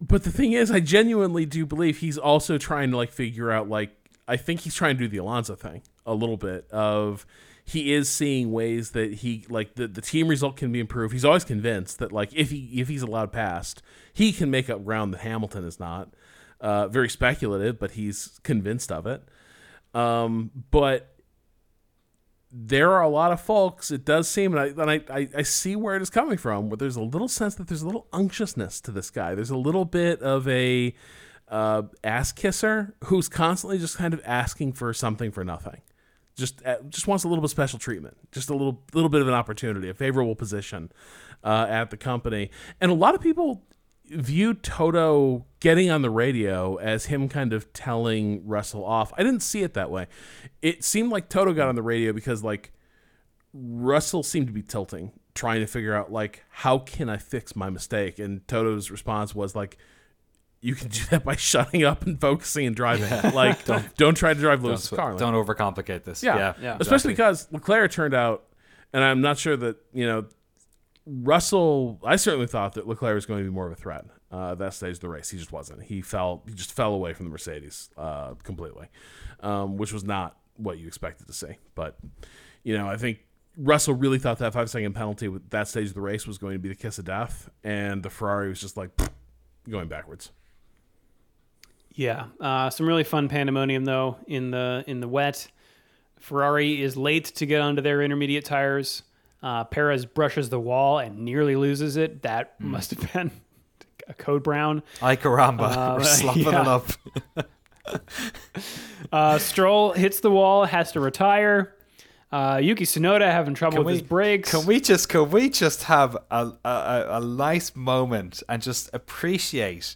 But the thing is, I genuinely do believe he's also trying to like figure out like I think he's trying to do the Alonso thing a little bit of he is seeing ways that he like the, the team result can be improved. He's always convinced that like if he if he's allowed past, he can make up ground that Hamilton is not. Uh, very speculative, but he's convinced of it. Um, but there are a lot of folks. It does seem, and I and I, I, see where it is coming from. But there's a little sense that there's a little unctuousness to this guy. There's a little bit of a uh, ass kisser who's constantly just kind of asking for something for nothing. Just uh, just wants a little bit of special treatment, just a little little bit of an opportunity, a favorable position uh, at the company, and a lot of people view Toto getting on the radio as him kind of telling Russell off. I didn't see it that way. It seemed like Toto got on the radio because like Russell seemed to be tilting, trying to figure out like how can I fix my mistake, and Toto's response was like. You can do that by shutting up and focusing and driving. Like, don't, don't try to drive Lewis's Don't, car. Like, don't overcomplicate this. yeah, Yeah, yeah. Especially because Leclerc turned out, and I'm not sure that you know Russell. I certainly thought that Leclerc was going to be more of a threat uh, that stage of the race. He just wasn't. He fell. He just fell away from the Mercedes uh, completely, um, which was not what you expected to see. But you know, I think Russell really thought that five second penalty with that stage of the race was going to be the kiss of death, and the Ferrari was just like going backwards. Yeah, uh, some really fun pandemonium though in the in the wet. Ferrari is late to get onto their intermediate tires. Uh, Perez brushes the wall and nearly loses it. That must have been a code brown. Ay caramba, Uh, we're slopping yeah. it up. Uh, Stroll hits the wall, has to retire. Uh, Yuki Tsunoda having trouble with his brakes. Can we just can we just have a, a, a, a nice moment and just appreciate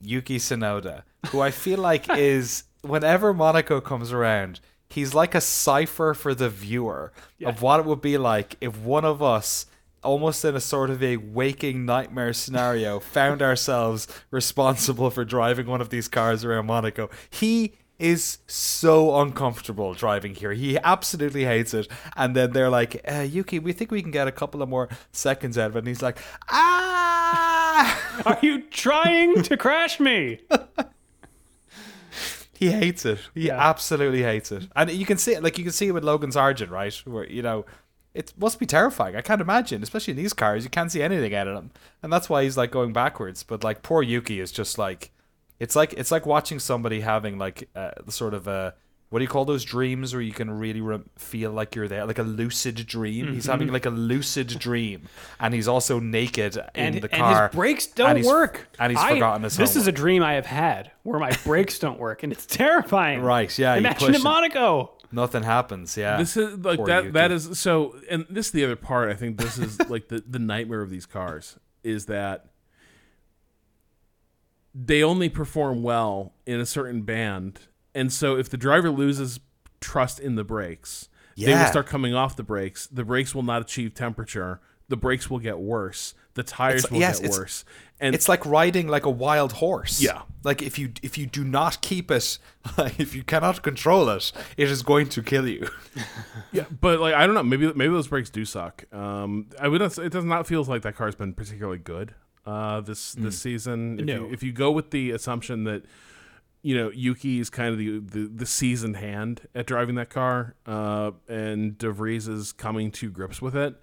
Yuki Tsunoda, who I feel like is whenever Monaco comes around, he's like a cipher for the viewer of what it would be like if one of us almost in a sort of a waking nightmare scenario found ourselves responsible for driving one of these cars around Monaco. He is so uncomfortable driving here. He absolutely hates it. And then they're like, uh, Yuki, we think we can get a couple of more seconds out of it. And he's like, ah! Are you trying to crash me? he hates it. He Yeah. absolutely hates it. And you can see it, like you can see it with Logan's Sargeant, right? Where you know, it must be terrifying. I can't imagine, especially in these cars, you can't see anything out of them, and that's why he's like going backwards. But like poor Yuki is just like, it's like it's like watching somebody having like uh, the sort of a what do you call those dreams where you can really re- feel like you're there, like a lucid dream. He's having mm-hmm. like a lucid dream, and he's also naked And, in the car. and car. his brakes don't and work. and he's I- forgotten his This is a dream I have had where my brakes don't work, and it's terrifying. Right, yeah, Imagine push at it. Monaco. Nothing happens. Yeah, This is like Poor that. Yuki. That is so, and this is the other part. I think this is like the the nightmare of these cars is that they only perform well in a certain band, and so if the driver loses trust in the brakes, they will start coming off the brakes. The brakes will not achieve temperature. The brakes will get worse. The tires It's- will yes, get it's- worse. And it's like riding like a wild horse. Yeah. Like if you if you do not keep it, if you cannot control it, it is going to kill you. Yeah, but like I don't know, maybe maybe those brakes do suck. Um, I would not. It does not feel like that car's been particularly good uh, this this season. If No. you, if you go with the assumption that you know Yuki is kind of the the, the seasoned hand at driving that car, uh, and De Vries is coming to grips with it,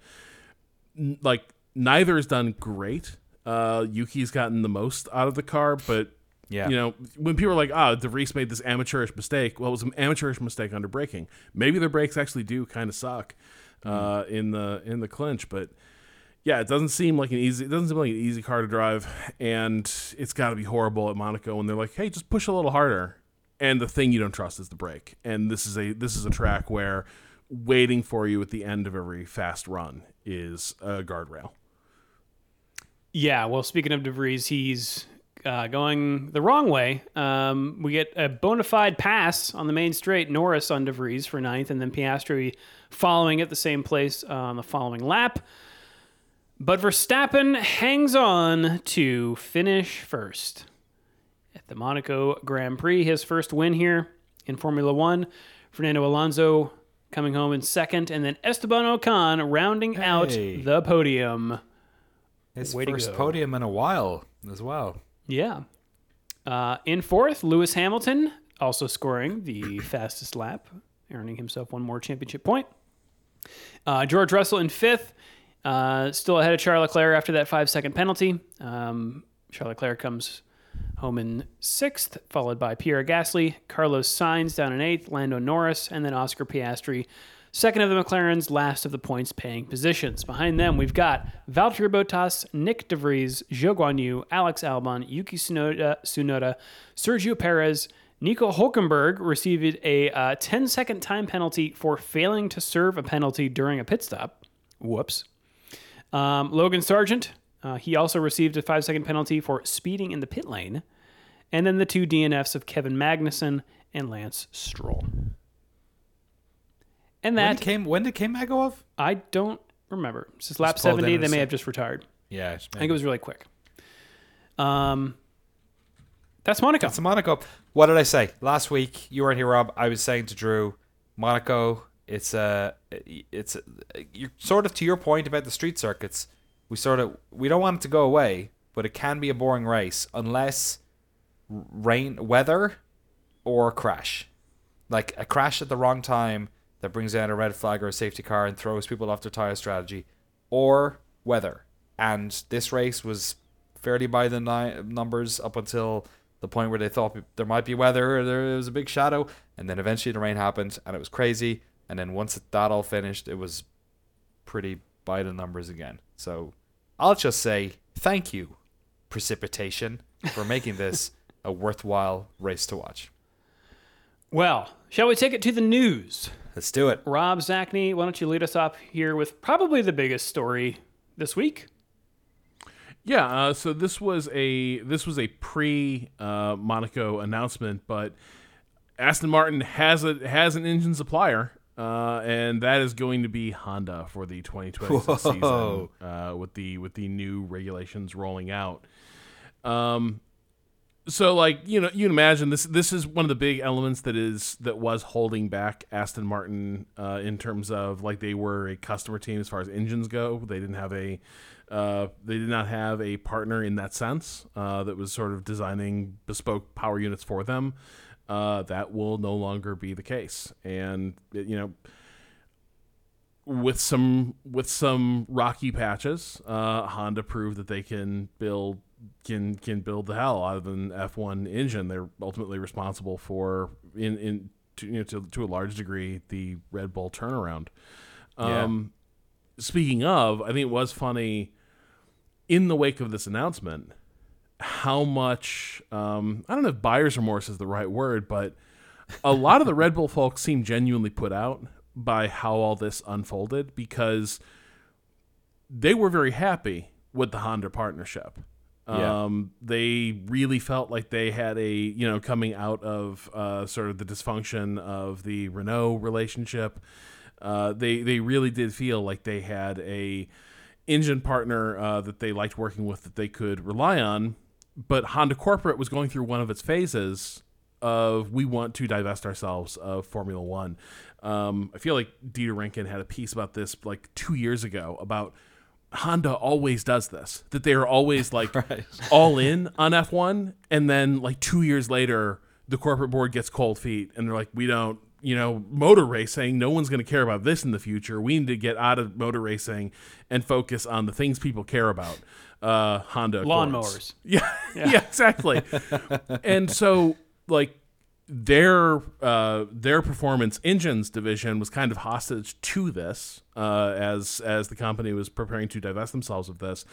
n- like neither has done great. Uh, Yuki's gotten the most out of the car, but Yeah. you know, when people are like, "Ah, De Vries made this amateurish mistake," well, it was an amateurish mistake under braking. Maybe their brakes actually do kind of suck uh, in the in the clinch, but yeah, it doesn't seem like an easy. It doesn't seem like an easy car to drive, and it's got to be horrible at Monaco when they're like, "Hey, just push a little harder." And the thing you don't trust is the brake. And this is a this is a track where waiting for you at the end of every fast run is a guardrail. Yeah, well, speaking of De Vries, he's uh, going the wrong way. Um, we get a bona fide pass on the main straight, Norris on De Vries for ninth, and then Piastri following at the same place on the following lap. But Verstappen hangs on to finish first at the Monaco Grand Prix, his first win here in Formula One. Fernando Alonso coming home in second, and then Esteban Ocon rounding out the podium. His Way first podium in a while as well. Yeah. Uh, in fourth, Lewis Hamilton, also scoring the fastest lap, earning himself one more championship point. Uh, George Russell in fifth, uh, still ahead of Charles Leclerc after that five second penalty. Um, Charles Leclerc comes home in sixth, followed by Pierre Gasly, Carlos Sainz down in eighth, Lando Norris, and then Oscar Piastri. Second of the McLarens, last of the points paying positions. Behind them, we've got Valtteri Bottas, Nyck De Vries, Zhou Guanyu, Alex Albon, Yuki Tsunoda, Tsunoda Sergio Perez, Nico Hulkenberg received a uh, 10 second time penalty for failing to serve a penalty during a pit stop. Whoops. Um, Logan Sargeant, uh, he also received a five second penalty for speeding in the pit lane. And then the two DNFs of Kevin Magnussen and Lance Stroll. And When that did came when did K Mag go off? I don't remember. Since lap 70. They may have just retired. Yeah, I think it was really quick. Um, that's Monaco. It's Monaco. What did I say last week? You weren't here, Rob. I was saying to Drew, Monaco it's a it's a, you're sort of to your point about the street circuits. We sort of we don't want it to go away, but it can be a boring race unless rain, weather, or crash. Like a crash at the wrong time that brings down a red flag or a safety car and throws people off their tire strategy, or weather. And this race was fairly by the ni- numbers up until the point where they thought there might be weather there was a big shadow, and then eventually the rain happened and it was crazy. And then once it that all finished, it was pretty by the numbers again. So I'll just say thank you, precipitation, for making this a worthwhile race to watch. Well, shall we take it to the news? Let's do it. Rob Zacny, why don't you lead us off here with probably the biggest story this week? Yeah, uh, so this was a this was a pre uh, Monaco announcement, but Aston Martin has a has an engine supplier, uh, and that is going to be Honda for the 2020 season uh, with the with the new regulations rolling out. Um, so like you know you can imagine this this is one of the big elements that is that was holding back Aston Martin uh, in terms of like they were a customer team as far as engines go. They didn't have a uh, they did not have a partner in that sense uh, that was sort of designing bespoke power units for them. Uh, that will no longer be the case, and you know, with some with some rocky patches, uh, Honda proved that they can build can can build the hell out of an F1 engine. They're ultimately responsible for in in to, you know to, to a large degree the Red Bull turnaround. Um, yeah. Speaking of, I think it was funny in the wake of this announcement how much um, I don't know if buyer's remorse is the right word, but a lot of the Red Bull folks seem genuinely put out by how all this unfolded because they were very happy with the Honda partnership. Yeah. Um, they really felt like they had a you know coming out of uh, sort of the dysfunction of the Renault relationship. Uh, they they really did feel like they had a engine partner uh, that they liked working with that they could rely on. But Honda Corporate was going through one of its phases of we want to divest ourselves of Formula One. Um, I feel like Dieter Rencken had a piece about this like two years ago about Honda always does this that they are always like right. all in on F1 and then like 2 years later the corporate board gets cold feet and they're like we don't you know, motor racing. No one's going to care about this in the future. We need to get out of motor racing and focus on the things people care about. Uh, Honda lawnmowers. Yeah, yeah, yeah, exactly. and so, like their uh, their performance engines division was kind of hostage to this uh, as as the company was preparing to divest themselves of this,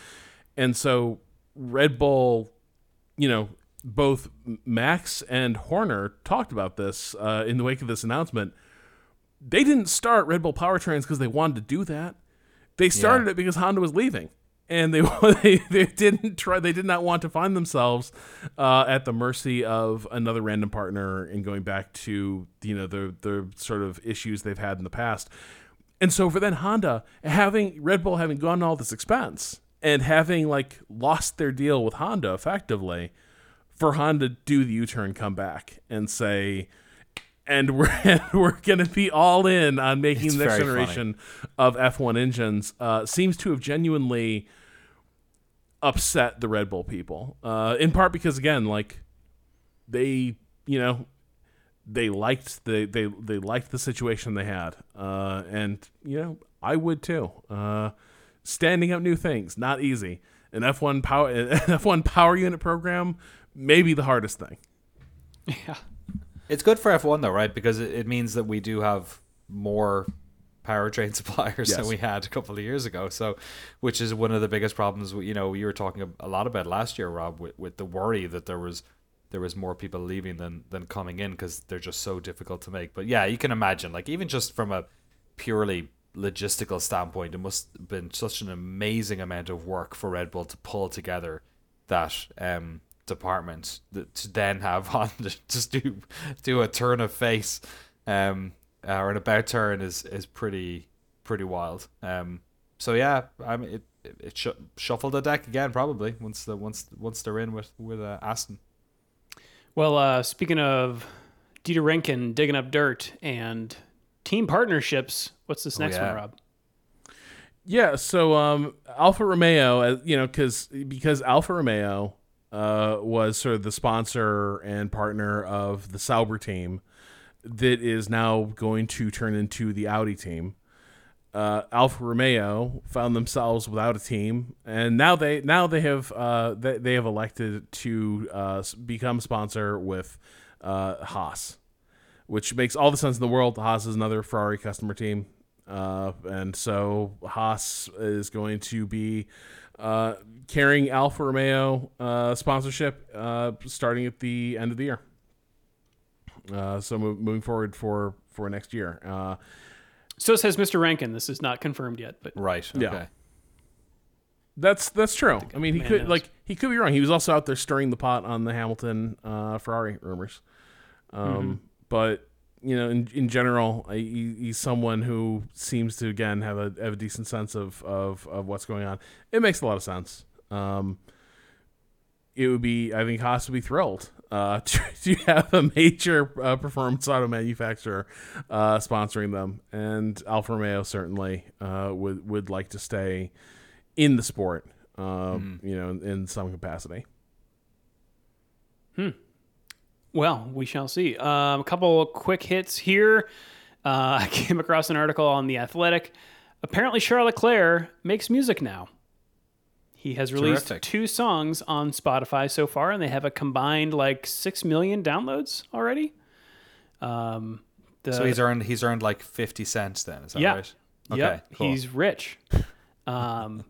and so Red Bull, you know, both Max and Horner talked about this uh, in the wake of this announcement. They didn't start Red Bull powertrains because they wanted to do that. They started yeah. it because Honda was leaving, and they, they they didn't try. They did not want to find themselves uh, at the mercy of another random partner and going back to you know the the sort of issues they've had in the past. And so for then Honda having Red Bull having gone all this expense and having like lost their deal with Honda effectively for Honda do the U-turn, come back and say, and we're we're going to be all in on making it's the next generation funny. of F1 engines uh, seems to have genuinely upset the Red Bull people. Uh, in part because again, like they, you know, they liked the they they liked the situation they had, uh, and you know, I would too. Uh, standing up new things, not easy. An F1 power an F1 power unit program maybe the hardest thing. Yeah. It's good for F1 though, right? Because it, it means that we do have more powertrain suppliers yes. than we had a couple of years ago. So, which is one of the biggest problems. You know, you were talking a lot about last year, Rob, with, with the worry that there was there was more people leaving than than coming in because they're just so difficult to make. But yeah, you can imagine, like even just from a purely logistical standpoint, it must have been such an amazing amount of work for Red Bull to pull together that um department to then have Honda just do do a turn of face um or an about turn is is pretty pretty wild um so yeah I mean it it sh- shuffled the deck again probably once the once once they're in with with uh, Aston well uh speaking of Dieter Rencken digging up dirt and team partnerships, what's this next yeah. one, Rob? Yeah, so um, Alfa Romeo, uh, you know, because because Alfa Romeo uh, was sort of the sponsor and partner of the Sauber team that is now going to turn into the Audi team. Uh, Alfa Romeo found themselves without a team, and now they now they have uh, they, they have elected to uh, become sponsor with uh, Haas, which makes all the sense in the world. Haas is another Ferrari customer team. Uh, and so Haas is going to be uh, carrying Alfa Romeo uh, sponsorship uh, starting at the end of the year. Uh, so mo- moving forward for for next year. Uh, So says Mr. Rencken. This is not confirmed yet, but Right. Okay. Yeah. that's that's true. I mean, he could knows. like he could be wrong. He was also out there stirring the pot on the Hamilton uh, Ferrari rumors. Um, But you know, in in general, I, he, he's someone who seems to again have a have a decent sense of of of what's going on. It makes a lot of sense. Um, it would be, I think, Haas would be thrilled uh, to, to have a major uh, performance auto manufacturer uh, sponsoring them, and Alfa Romeo certainly uh, would would like to stay in the sport, uh, you know, in, in some capacity. Well, we shall see. Um, a couple quick hits here. Uh, I came across an article on The Athletic. Apparently, Charles Leclerc makes music now. He has released Terrific. two songs on Spotify so far, and they have a combined like six million downloads already. Um, the, So he's earned he's earned like fifty cents then. Is that Yeah. right? Okay. Yep, cool. he's rich. Um,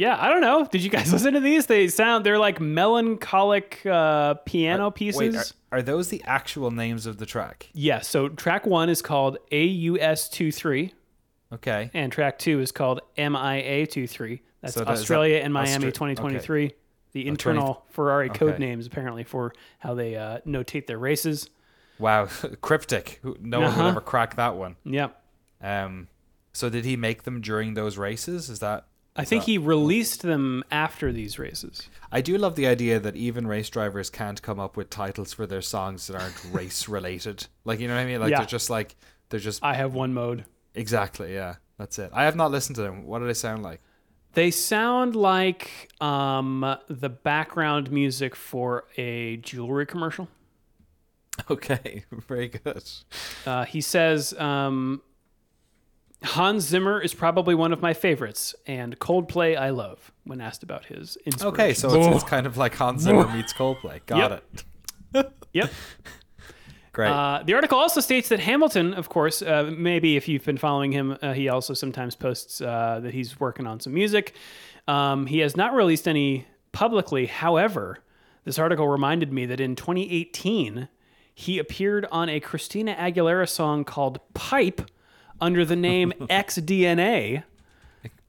yeah, I don't know. Did you guys listen to these? They sound they're like melancholic uh, piano pieces. Wait, are, are those the actual names of the track? Yeah, so track one is called AUS23, Okay. and track two is called MIA23. That's So that- is that Australia and Miami Austra- 2023. The internal Ferrari code names, apparently, for how they uh, notate their races. Wow, cryptic. No one Uh-huh. would ever crack that one. Yep. Um, so did he make them during those races? Is that? I think he released them after these races. I do love the idea that even race drivers can't come up with titles for their songs that aren't race related. Like you know what I mean? Like Yeah. they're just like they're just I have one mode. exactly yeah. That's it. I have not listened to them. What do they sound like? They sound like um, the background music for a jewelry commercial. Okay, very good. Uh, he says um, Hans Zimmer is probably one of my favorites, and Coldplay I love. When asked about his inspiration. Okay, so it's, it's kind of like Hans Zimmer meets Coldplay. Got Yep. it. yep. Great. Uh, the article also states that Hamilton, of course, uh, maybe if you've been following him, uh, he also sometimes posts uh, that he's working on some music. Um, he has not released any publicly. However, this article reminded me that in 2018, he appeared on a Christina Aguilera song called Pipe under the name XDNA.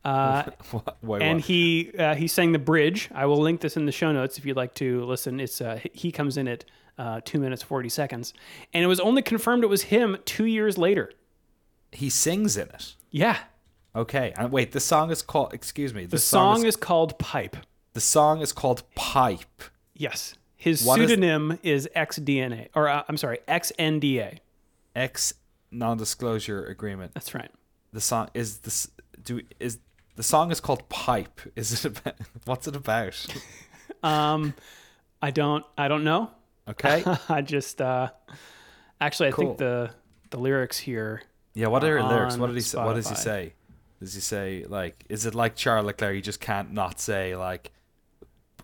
What- wait, and what? he uh, he sang the bridge. I will link this in the show notes if you'd like to listen. It's uh, he comes in at uh, two minutes forty seconds, and it was only confirmed it was him two years later. he sings in it. Yeah, Okay, and wait, the song is called. Excuse me. the song is called Pipe. the song is called Pipe. Yes, his What is- pseudonym is XDNA, or uh, I'm sorry, XNDA. X non-disclosure agreement. That's right. The song is this. Do is the song is called Pipe? Is it about? What's it about? Um, I don't I don't know. Okay. I just uh, actually I Cool. think the the lyrics here. Yeah. What are the lyrics? What did he say? What does he say? Does he say like? Is it like Charles Leclerc? You just can't not say like.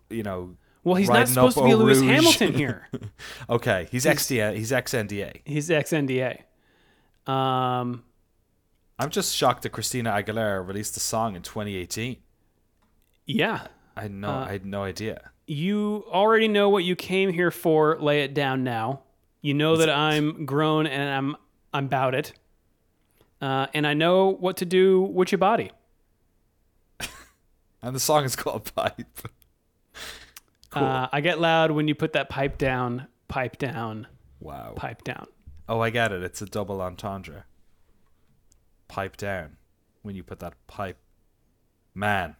You know. Well, he's not supposed to be Lewis. Hamilton here. Okay. He's, XDA. He's XNDA. He's XNDA. Um, I'm just shocked that Christina Aguilera released the song in 2018. yeah. I had no. Uh, I had no idea. You already know what you came here for. Lay it down now. You know that I'm grown and I'm I'm about it. Uh, and I know what to do with your body. And the song is called Pipe. Cool. Uh, I get loud when you put that pipe down, pipe down, Wow. pipe down. Oh, I get it. It's a double entendre. Pipe down. When you put that pipe. Man,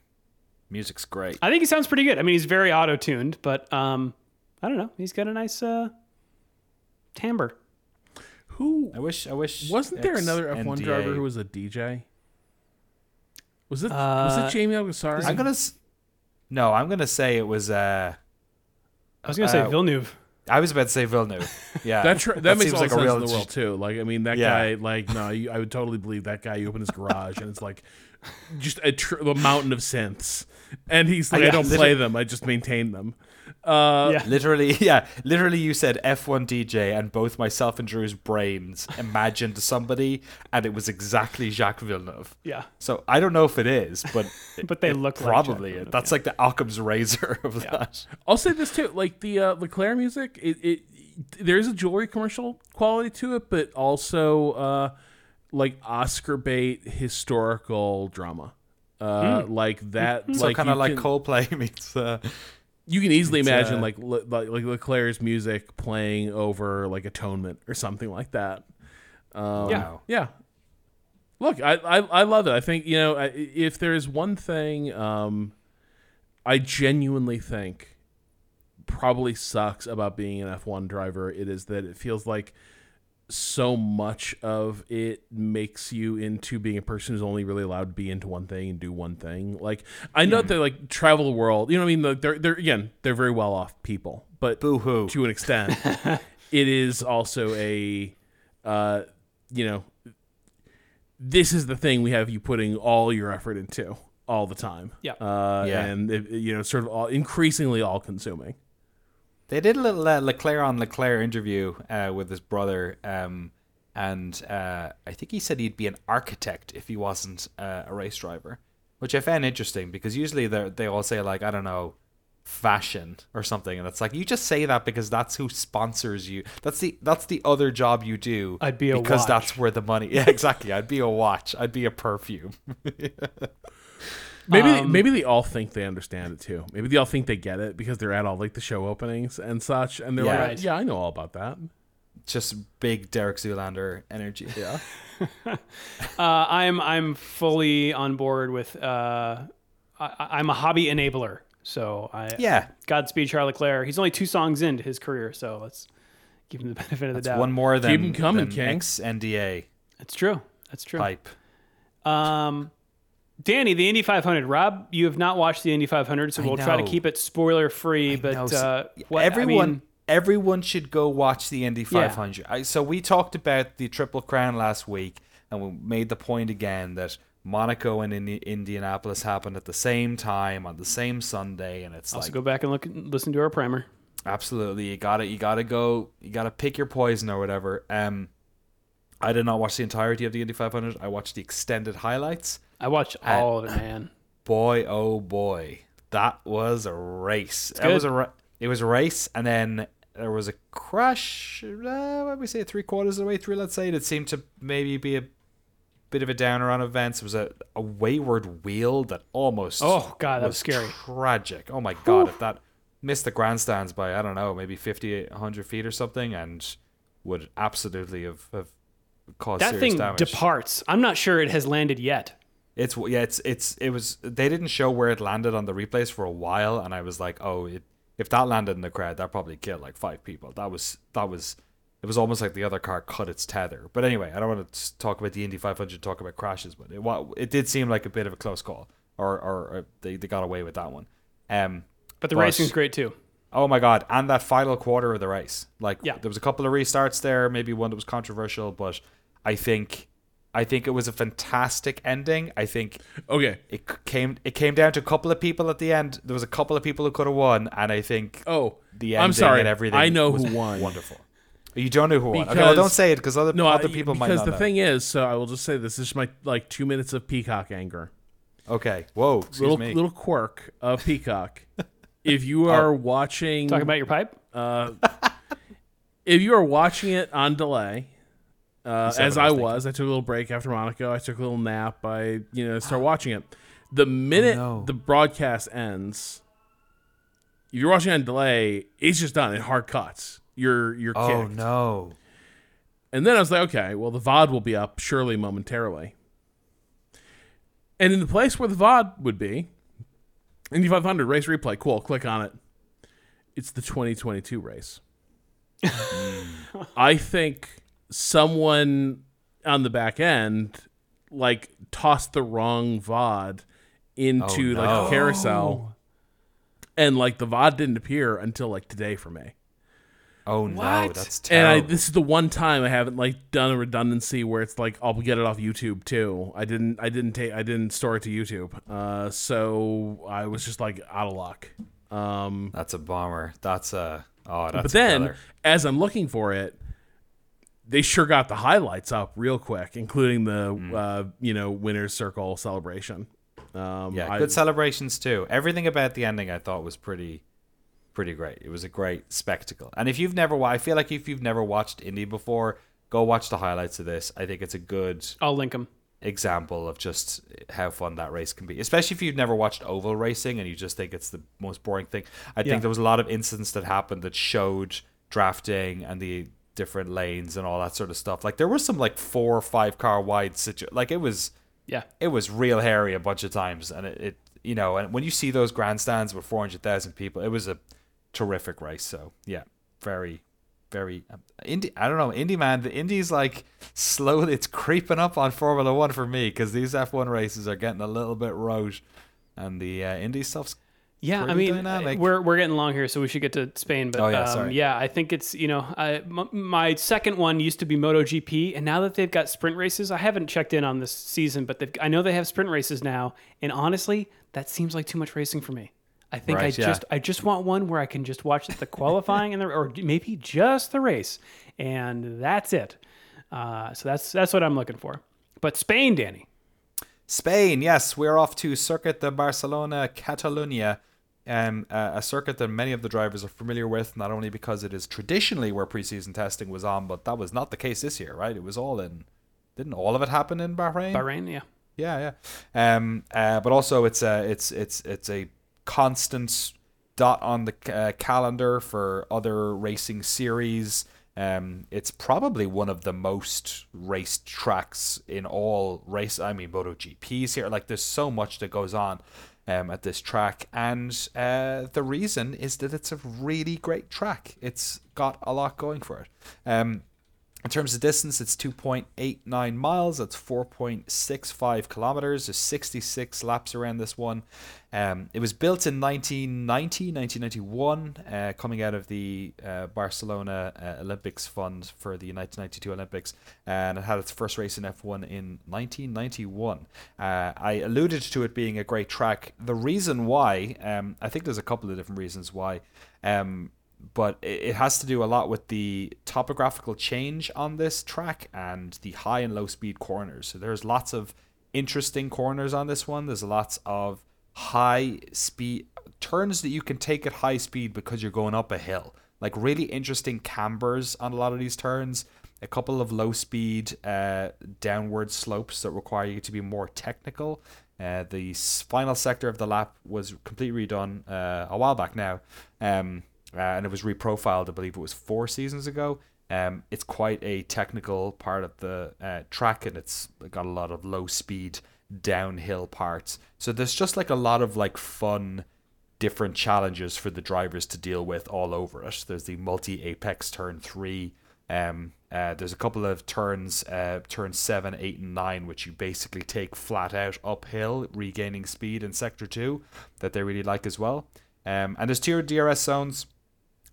music's great. I think he sounds pretty good. I mean, he's very auto tuned, but um, I don't know. He's got a nice uh, timbre. Who I wish. I wish. wasn't there another F1 ex-NDA driver who was a DJ? Was it was Uh, it Jamie Alguersuari? I'm gonna. s- No, I'm gonna say it was. uh I was gonna say Uh, Villeneuve. I was about to say Villeneuve. Yeah, That tr- that, makes seems all like sense real in the world too. Like I mean, that Yeah. guy. Like no, you, I would totally believe that guy. You open his garage and it's like just a, tr- a mountain of synths, and he's like, I yeah, don't play them. I just maintain them. Uh, yeah. Literally, yeah. Literally, you said F1 DJ, and both myself and Drew's brains imagined somebody, and it was exactly Jacques Villeneuve. Yeah. So I don't know if it is, but But they it look probably Jacques it. That's like the Occam's razor of that. I'll say this too, like the uh, Leclerc music, it, it there's a jewelry commercial quality to it, but also uh, like Oscar bait historical drama. Uh, like that, So like kind of like can- Coldplay meets. Uh, you can easily It's, imagine uh, like Le, like like Leclerc's music playing over like Atonement or something like that. Um, Yeah. yeah. Look, I, I I love it. I think you know I- if there's one thing, um, I genuinely think probably sucks about being an F1 driver. It is that it feels like so much of it makes you into being a person who's only really allowed to be into one thing and do one thing. Like I know they like travel the world. You know what I mean? Like, they're they're again they're very well off people, but Boo hoo. to an extent, it is also a uh, you know this is the thing we have you putting all your effort into all the time. Yeah. Uh, Yeah. and it, you know sort of all, increasingly all consuming. They did a little uh, Leclerc on Leclerc interview uh, with his brother, um, and uh, I think he said he'd be an architect if he wasn't uh, a race driver, which I found interesting because usually they they all say like I don't know fashion or something and it's like you just say that because that's who sponsors you. That's the that's the other job you do I'd be a because watch. that's where the money yeah exactly. I'd be a watch. I'd be a perfume Maybe Um, maybe they all think they understand it too. Maybe they all think they get it because they're at all like the show openings and such, and they're Yeah. like, Right. "Yeah, I know all about that." just big derek zoolander energy Yeah. Uh, I'm I'm fully on board with. Uh, I, I'm a hobby enabler, so I yeah Godspeed, Charles Leclerc. He's only two songs into his career, so let's give him the benefit of the it's doubt. one more than, keep him coming, than King. ex nda That's true. That's true. hype Um, Danny, the Indy 500. Rob, you have not watched the Indy 500, so I we'll try to keep it spoiler free. But uh, what, everyone I mean, everyone should go watch the Indy 500. I, so we talked about the Triple Crown last week, and we made the point again that Monaco and Indi- Indianapolis happened at the same time on the same Sunday, and it's also like go back and look, listen to our primer. absolutely you gotta you gotta go you gotta pick your poison or whatever. Um, I did not watch the entirety of the Indy 500. I watched the extended highlights. I watched all of it, man. boy oh boy that was a race that was a it was a race and then there was a crash uh, what we say three quarters of the way through let's say it seemed to maybe be a bit of a downer on events it was a, a wayward wheel that almost Oh, God, that was scary. tragic oh my god if that missed the grandstands by i don't know maybe 50 100 feet or something and would absolutely have, have caused That thing damage departs. I'm not sure it has landed yet. it's yeah, it's it's it was. They didn't show where it landed on the replays for a while, and I was like, oh, it, if that landed in the crowd, that probably killed like five people. That was that was. It was almost like the other car cut its tether. But anyway, I don't want to talk about the Indy 500, talk about crashes, but it it did seem like a bit of a close call, or or, or they, they got away with that one. Um, But the But- racing's great too. Oh my god! And that final quarter of the race, like Yeah. there was a couple of restarts there, maybe one that was controversial, but I think, I think it was a fantastic ending. I think Okay. it came it came down to a couple of people at the end. There was a couple of people who could have won, and I think Oh, the ending I'm sorry. and everything. I know was who won. Wonderful. You don't know who won. Okay, Because- well, don't say it because other No, other I- people might because the know. thing is, so I will just say this, this is my like two minutes of peacock anger. Okay. Whoa. Excuse little me. little quirk of peacock. if you are watching, Talk about your pipe. uh, if you are watching it on delay, uh, as I I was was, I took a little break after Monaco. I took a little nap. I you know start watching it. The minute Oh, no. the broadcast ends, if you're watching on delay, it's just done in hard cuts. You're you're oh kicked. no. And then I was like, okay, well, the VOD will be up surely momentarily. And in the place where the VOD would be, Indy 500 race replay, cool, click on it. It's the 2022 race. I think someone on the back end like tossed the wrong VOD into Oh, like no. a carousel, and like the VOD didn't appear until like today for me. Oh no, What? that's And I, this is the one time I haven't like done a redundancy where it's like I'll get it off YouTube too. I didn't I didn't take I didn't store it to YouTube. Uh, so I was just like out of luck. Um, that's a bummer. That's a oh, that's but then killer. as I'm looking for it, they sure got the highlights up real quick, including the Mm. uh, you know winners circle celebration. Um, yeah, I- good celebrations too. Everything about the ending I thought was pretty pretty great. It was a great spectacle. And if you've never I feel like if you've never watched Indy before, go watch the highlights of this. I think it's a good I'll link them. example of just how fun that race can be. Especially if you've never watched oval racing and you just think it's the most boring thing. I Yeah. think there was a lot of incidents that happened that showed drafting and the different lanes and all that sort of stuff. Like there was some like four or five car wide situ like it was Yeah. it was real hairy a bunch of times and it, it you know and when you see those grandstands with 400,000 people it was a terrific race so yeah very very um, Indy I don't know Indy man the indie's like slowly it's creeping up on Formula 1 for me cuz these F1 races are getting a little bit rote and the uh, Indy stuff's Yeah, I mean, dynamic. we're we're getting long here, so we should get to Spain. But Oh, yeah, um, yeah, I think it's you know, I, m- my second one used to be MotoGP, and now that they've got sprint races, I haven't checked in on this season, but they've, I know they have sprint races now, and honestly, that seems like too much racing for me. I think I yeah. just I just want one where I can just watch the qualifying and the or maybe just the race, and that's it. Uh, so that's that's what I'm looking for. But Spain, Danny. Spain, yes, we're off to Circuit de Barcelona, Catalunya, um, uh, a circuit that many of the drivers are familiar with, not only because it is traditionally where preseason testing was on, but that was not the case this year, right? It was all in. Didn't all of it happen in Bahrain? Bahrain, yeah. Yeah, yeah. Um, uh, but also it's a it's it's it's a constant dot on the uh, calendar for other racing series. Um, it's probably one of the most raced tracks in all race. I mean, MotoGP's here. Like, there's so much that goes on um, at this track, and uh, the reason is that it's a really great track. It's got a lot going for it. Um, in terms of distance, it's 2.89 miles. That's 4.65 kilometers. There's 66 laps around this one. Um, it was built in 1990, 1991, uh, coming out of the uh, Barcelona uh, Olympics Fund for the 1992 Olympics. And it had its first race in F1 in 1991. Uh, I alluded to it being a great track. The reason why, um, I think there's a couple of different reasons why. Um, but it has to do a lot with the topographical change on this track and the high and low speed corners. So there's lots of interesting corners on this one. There's lots of high speed turns that you can take at high speed because you're going up a hill. Like really interesting cambers on a lot of these turns. A couple of low speed uh, downward slopes that require you to be more technical. Uh, the final sector of the lap was completely redone uh, a while back now. Um, uh, and it was reprofiled. I believe it was four seasons ago. Um, it's quite a technical part of the uh, track, and it's got a lot of low speed downhill parts. So there's just like a lot of like fun, different challenges for the drivers to deal with all over it. There's the multi apex turn three. Um, uh, there's a couple of turns, uh, turn seven, eight, and nine, which you basically take flat out uphill, regaining speed in sector two, that they really like as well. Um, and there's two DRS zones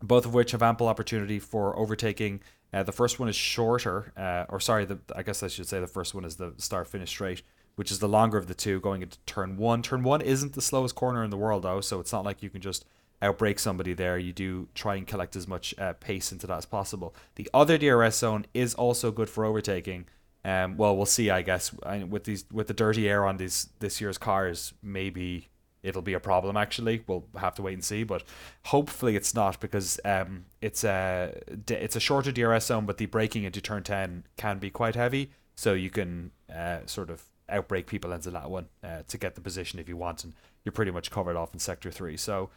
both of which have ample opportunity for overtaking. Uh, the first one is shorter, uh, or sorry, the, I guess I should say the first one is the start finish straight, which is the longer of the two, going into turn one. Turn one isn't the slowest corner in the world, though, so it's not like you can just outbreak somebody there. You do try and collect as much uh, pace into that as possible. The other DRS zone is also good for overtaking. Um, well, we'll see. I guess I, with these with the dirty air on these this year's cars, maybe it'll be a problem actually. We'll have to wait and see but hopefully it's not because um it's a it's a shorter DRS zone but the braking into turn 10 can be quite heavy. So you can uh, sort of outbreak people into that one uh, to get the position if you want and you're pretty much covered off in sector 3 so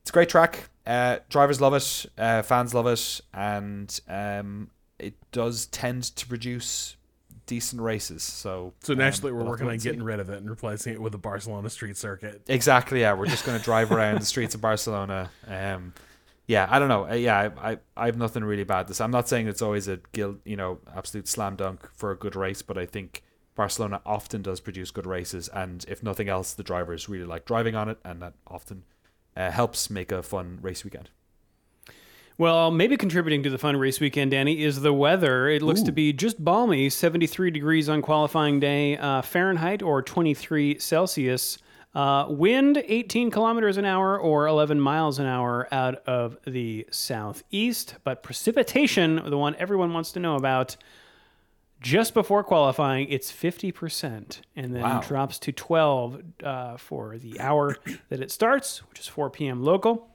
it's a great track. Uh, drivers love it uh, fans love it and um, it does tend to produce decent races so So um, naturally, we're we'll working on see. getting rid of it and replacing it with a Barcelona street circuit. Exactly. Yeah, we're just going to drive around the streets of Barcelona. Um, yeah, I don't know. Uh, Yeah, I, I I have nothing really bad this. I'm not saying it's always a guilt, you know, absolute slam dunk for a good race, but I think Barcelona often does produce good races, and if nothing else, the drivers really like driving on it, and that often uh, helps make a fun race weekend. Well, maybe contributing to the fun race weekend, Danny, is the weather. It looks to be just balmy, 73 degrees on qualifying day, uh, Fahrenheit or 23 Celsius. Uh, wind 18 kilometers an hour or 11 miles an hour out of the southeast. But precipitation, the one everyone wants to know about, just before qualifying, it's 50%, and then Wow. drops to 12 uh, for the hour that it starts, which is 4 p.m. local.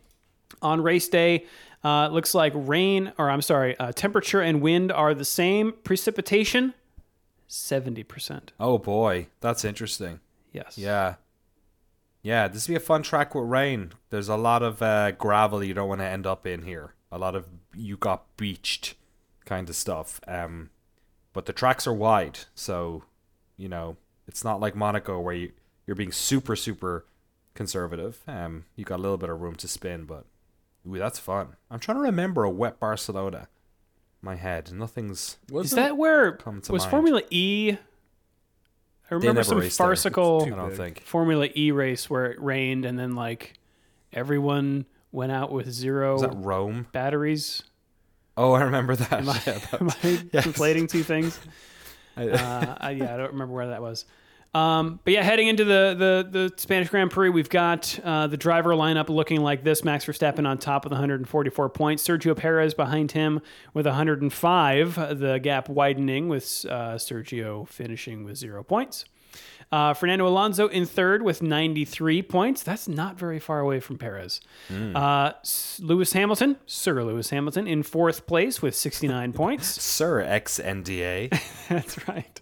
On race day, uh, looks like rain, or I'm sorry, uh, temperature and wind are the same. Precipitation, 70%. Oh boy, that's interesting. Yes. Yeah. Yeah, this would be a fun track with rain. There's a lot of uh, gravel you don't want to end up in here. A lot of you got beached kind of stuff. Um, but the tracks are wide, so you know it's not like Monaco where you you're being super super conservative. Um, you got a little bit of room to spin, but ooh, that's fun. I'm trying to remember a wet Barcelona. in My head, nothing's. Is Wasn't- that where Come to was mind. Formula E? I remember never some raced there. farcical I don't think. Formula E race where it rained and then like everyone went out with zero Was that Rome? batteries. Oh, I remember that. Am I, Yeah, that- am I yes. conflating two things? I- uh, I, yeah, I don't remember where that was. Um, but yeah, heading into the, the, the Spanish Grand Prix, we've got uh, the driver lineup looking like this: Max Verstappen on top with 144 points, Sergio Perez behind him with 105. The gap widening with uh, Sergio finishing with zero points. Uh, Fernando Alonso in third with 93 points. That's not very far away from Perez. Uh, Lewis Hamilton, Sir Lewis Hamilton, in fourth place with 69 points. Sir XNDA. That's right.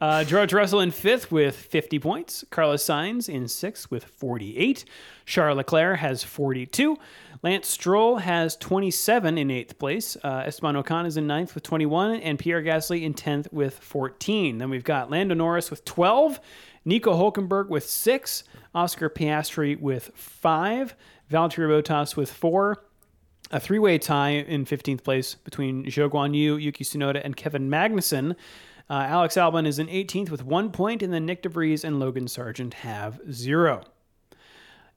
Uh, George Russell in fifth with 50 points. Carlos Sainz in sixth with 48. Charles Leclerc has 42. Lance Stroll has 27 in eighth place. Uh, Esteban Ocon is in ninth with 21. And Pierre Gasly in 10th with 14. Then we've got Lando Norris with 12. Nico Hulkenberg with six. Oscar Piastri with five. Valtteri Bottas with four a three-way tie in 15th place between Zhou Guanyu, Yuki Tsunoda, and Kevin Magnussen. Uh, Alex Albon is in 18th with one point, and then Nyck De Vries and Logan Sargeant have zero.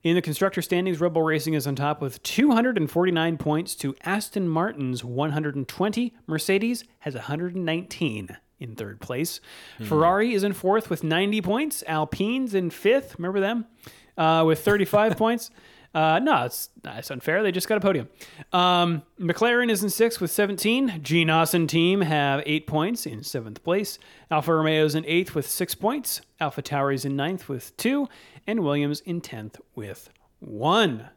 In the constructor standings, Red Bull Racing is on top with 249 points to Aston Martin's 120. Mercedes has 119 in third place. Ferrari is in fourth with 90 points. Alpine's in fifth. Remember them? Uh, with 35 points. Uh, no, it's, it's unfair. They just got a podium. Um, McLaren is in sixth with 17. Gene Austin team have eight points in seventh place. Alfa Romeo's in eighth with six points. AlphaTauri's in ninth with two. And Williams in 10th with one.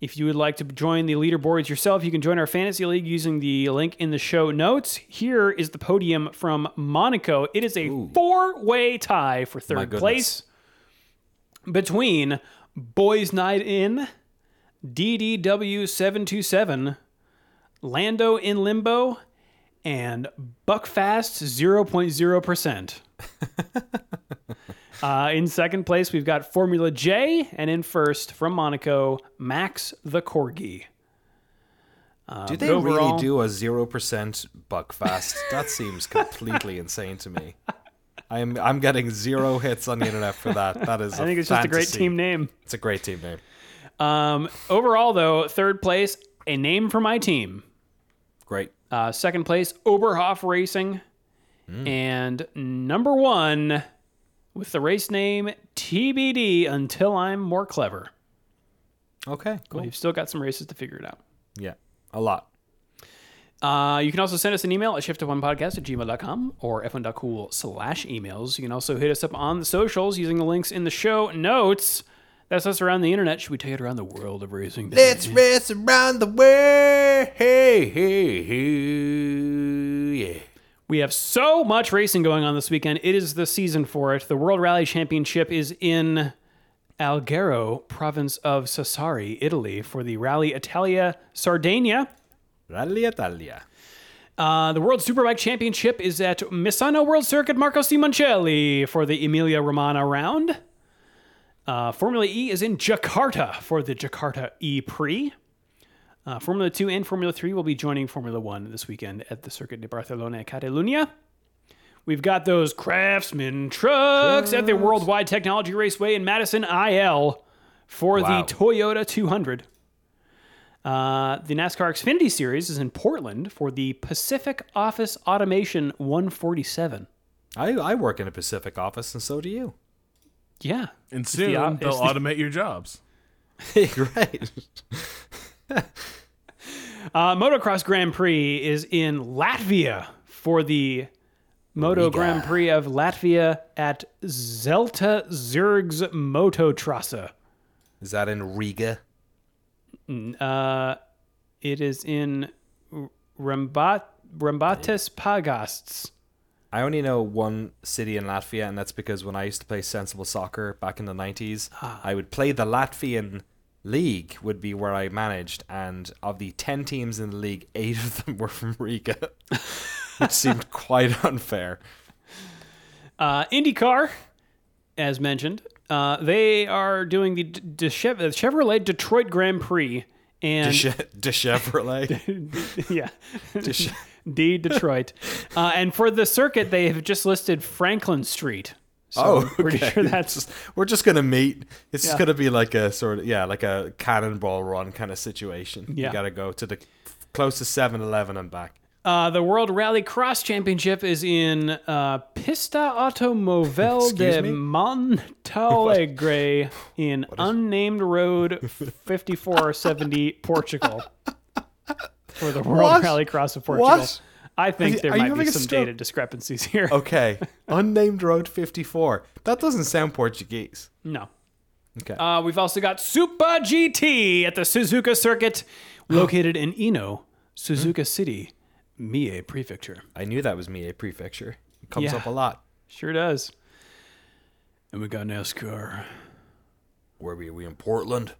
If you would like to join the leaderboards yourself, you can join our fantasy league using the link in the show notes. Here is the podium from Monaco. It is a four way tie for third place between Boys Night In, DDW727, Lando in Limbo, and Buckfast 0.0%. Uh, in second place, we've got Formula J, and in first from Monaco, Max the Corgi. Do they overall- really do a zero percent Buckfast? that seems completely insane to me. I'm I'm getting zero hits on the internet for that. That is. I think it's just a great team name. It's a great team name. Um, overall, though, third place, a name for my team. Great. Uh, second place, Oberhof Racing. And number one, with the race name TBD until I'm more clever. Okay. Cool. We've still got some races to figure it out. Yeah. A lot. Uh, you can also send us an email at shiftf1podcast at gmail.com or f1.cool slash emails. You can also hit us up on the socials using the links in the show notes. That's us around the internet. Should we take it around the world of racing? Let's race around the world. Hey, hey, hey, yeah. We have so much racing going on this weekend. It is the season for it. The World Rally Championship is in Alghero, province of Sassari, Italy, for the Rally Italia Sardinia. Rally Italia. Uh, the World Superbike Championship is at Misano World Circuit Marco Simoncelli for the Emilia Romagna round. Uh, Formula E is in Jakarta for the Jakarta E Prix. Uh, Formula 2 and Formula 3 will be joining Formula 1 this weekend at the Circuit de Barcelona Catalunya. We've got those Craftsman trucks at the Worldwide Technology Raceway in Madison IL for Wow. the Toyota 200. Uh, the NASCAR Xfinity Series is in Portland for the Pacific Office Automation 147. I, I work in a Pacific office, and so do you. Yeah. And soon op- they'll it's the- automate your jobs. right. Uh, Motocross Grand Prix is in Latvia for the Moto Riga. Grand Prix of Latvia at Zelta Zergs Mototrasse. Is that in Riga? Uh, it is in Rambat, Rambatis Pagasts. I only know one city in Latvia, and that's because when I used to play sensible soccer back in the 90s, I would play the Latvian league, would be where I managed. And of the 10 teams in the league, eight of them were from Riga, which seemed quite unfair. Uh, IndyCar, as mentioned, uh, they are doing the D- D- Chev- Chevrolet Detroit Grand Prix. And De, De Chevrolet. yeah, De- Detroit. Uh, and for the circuit, they have just listed Franklin Street. So oh, I'm pretty sure that's Just- we're just gonna meet. It's Yeah. just gonna be like a sort of yeah, like a cannonball run kind of situation. Yeah. You gotta go to the closest 7-Eleven and back. uh, the World Rally Cross Championship is in uh, Pista Automóvel de me? Montalegre in unnamed road 5470 Portugal for the World What? Rally Cross of Portugal. What? I think you- there might be some data discrepancies here. Okay, unnamed road 54. That doesn't sound Portuguese. No. Okay. Uh, we've also got Super GT at the Suzuka Circuit, located in Ino, Suzuka City, Mie Prefecture. I knew that was Mie Prefecture. It comes Yeah. up a lot. Sure does. And we got NASCAR. Where were we We in Portland?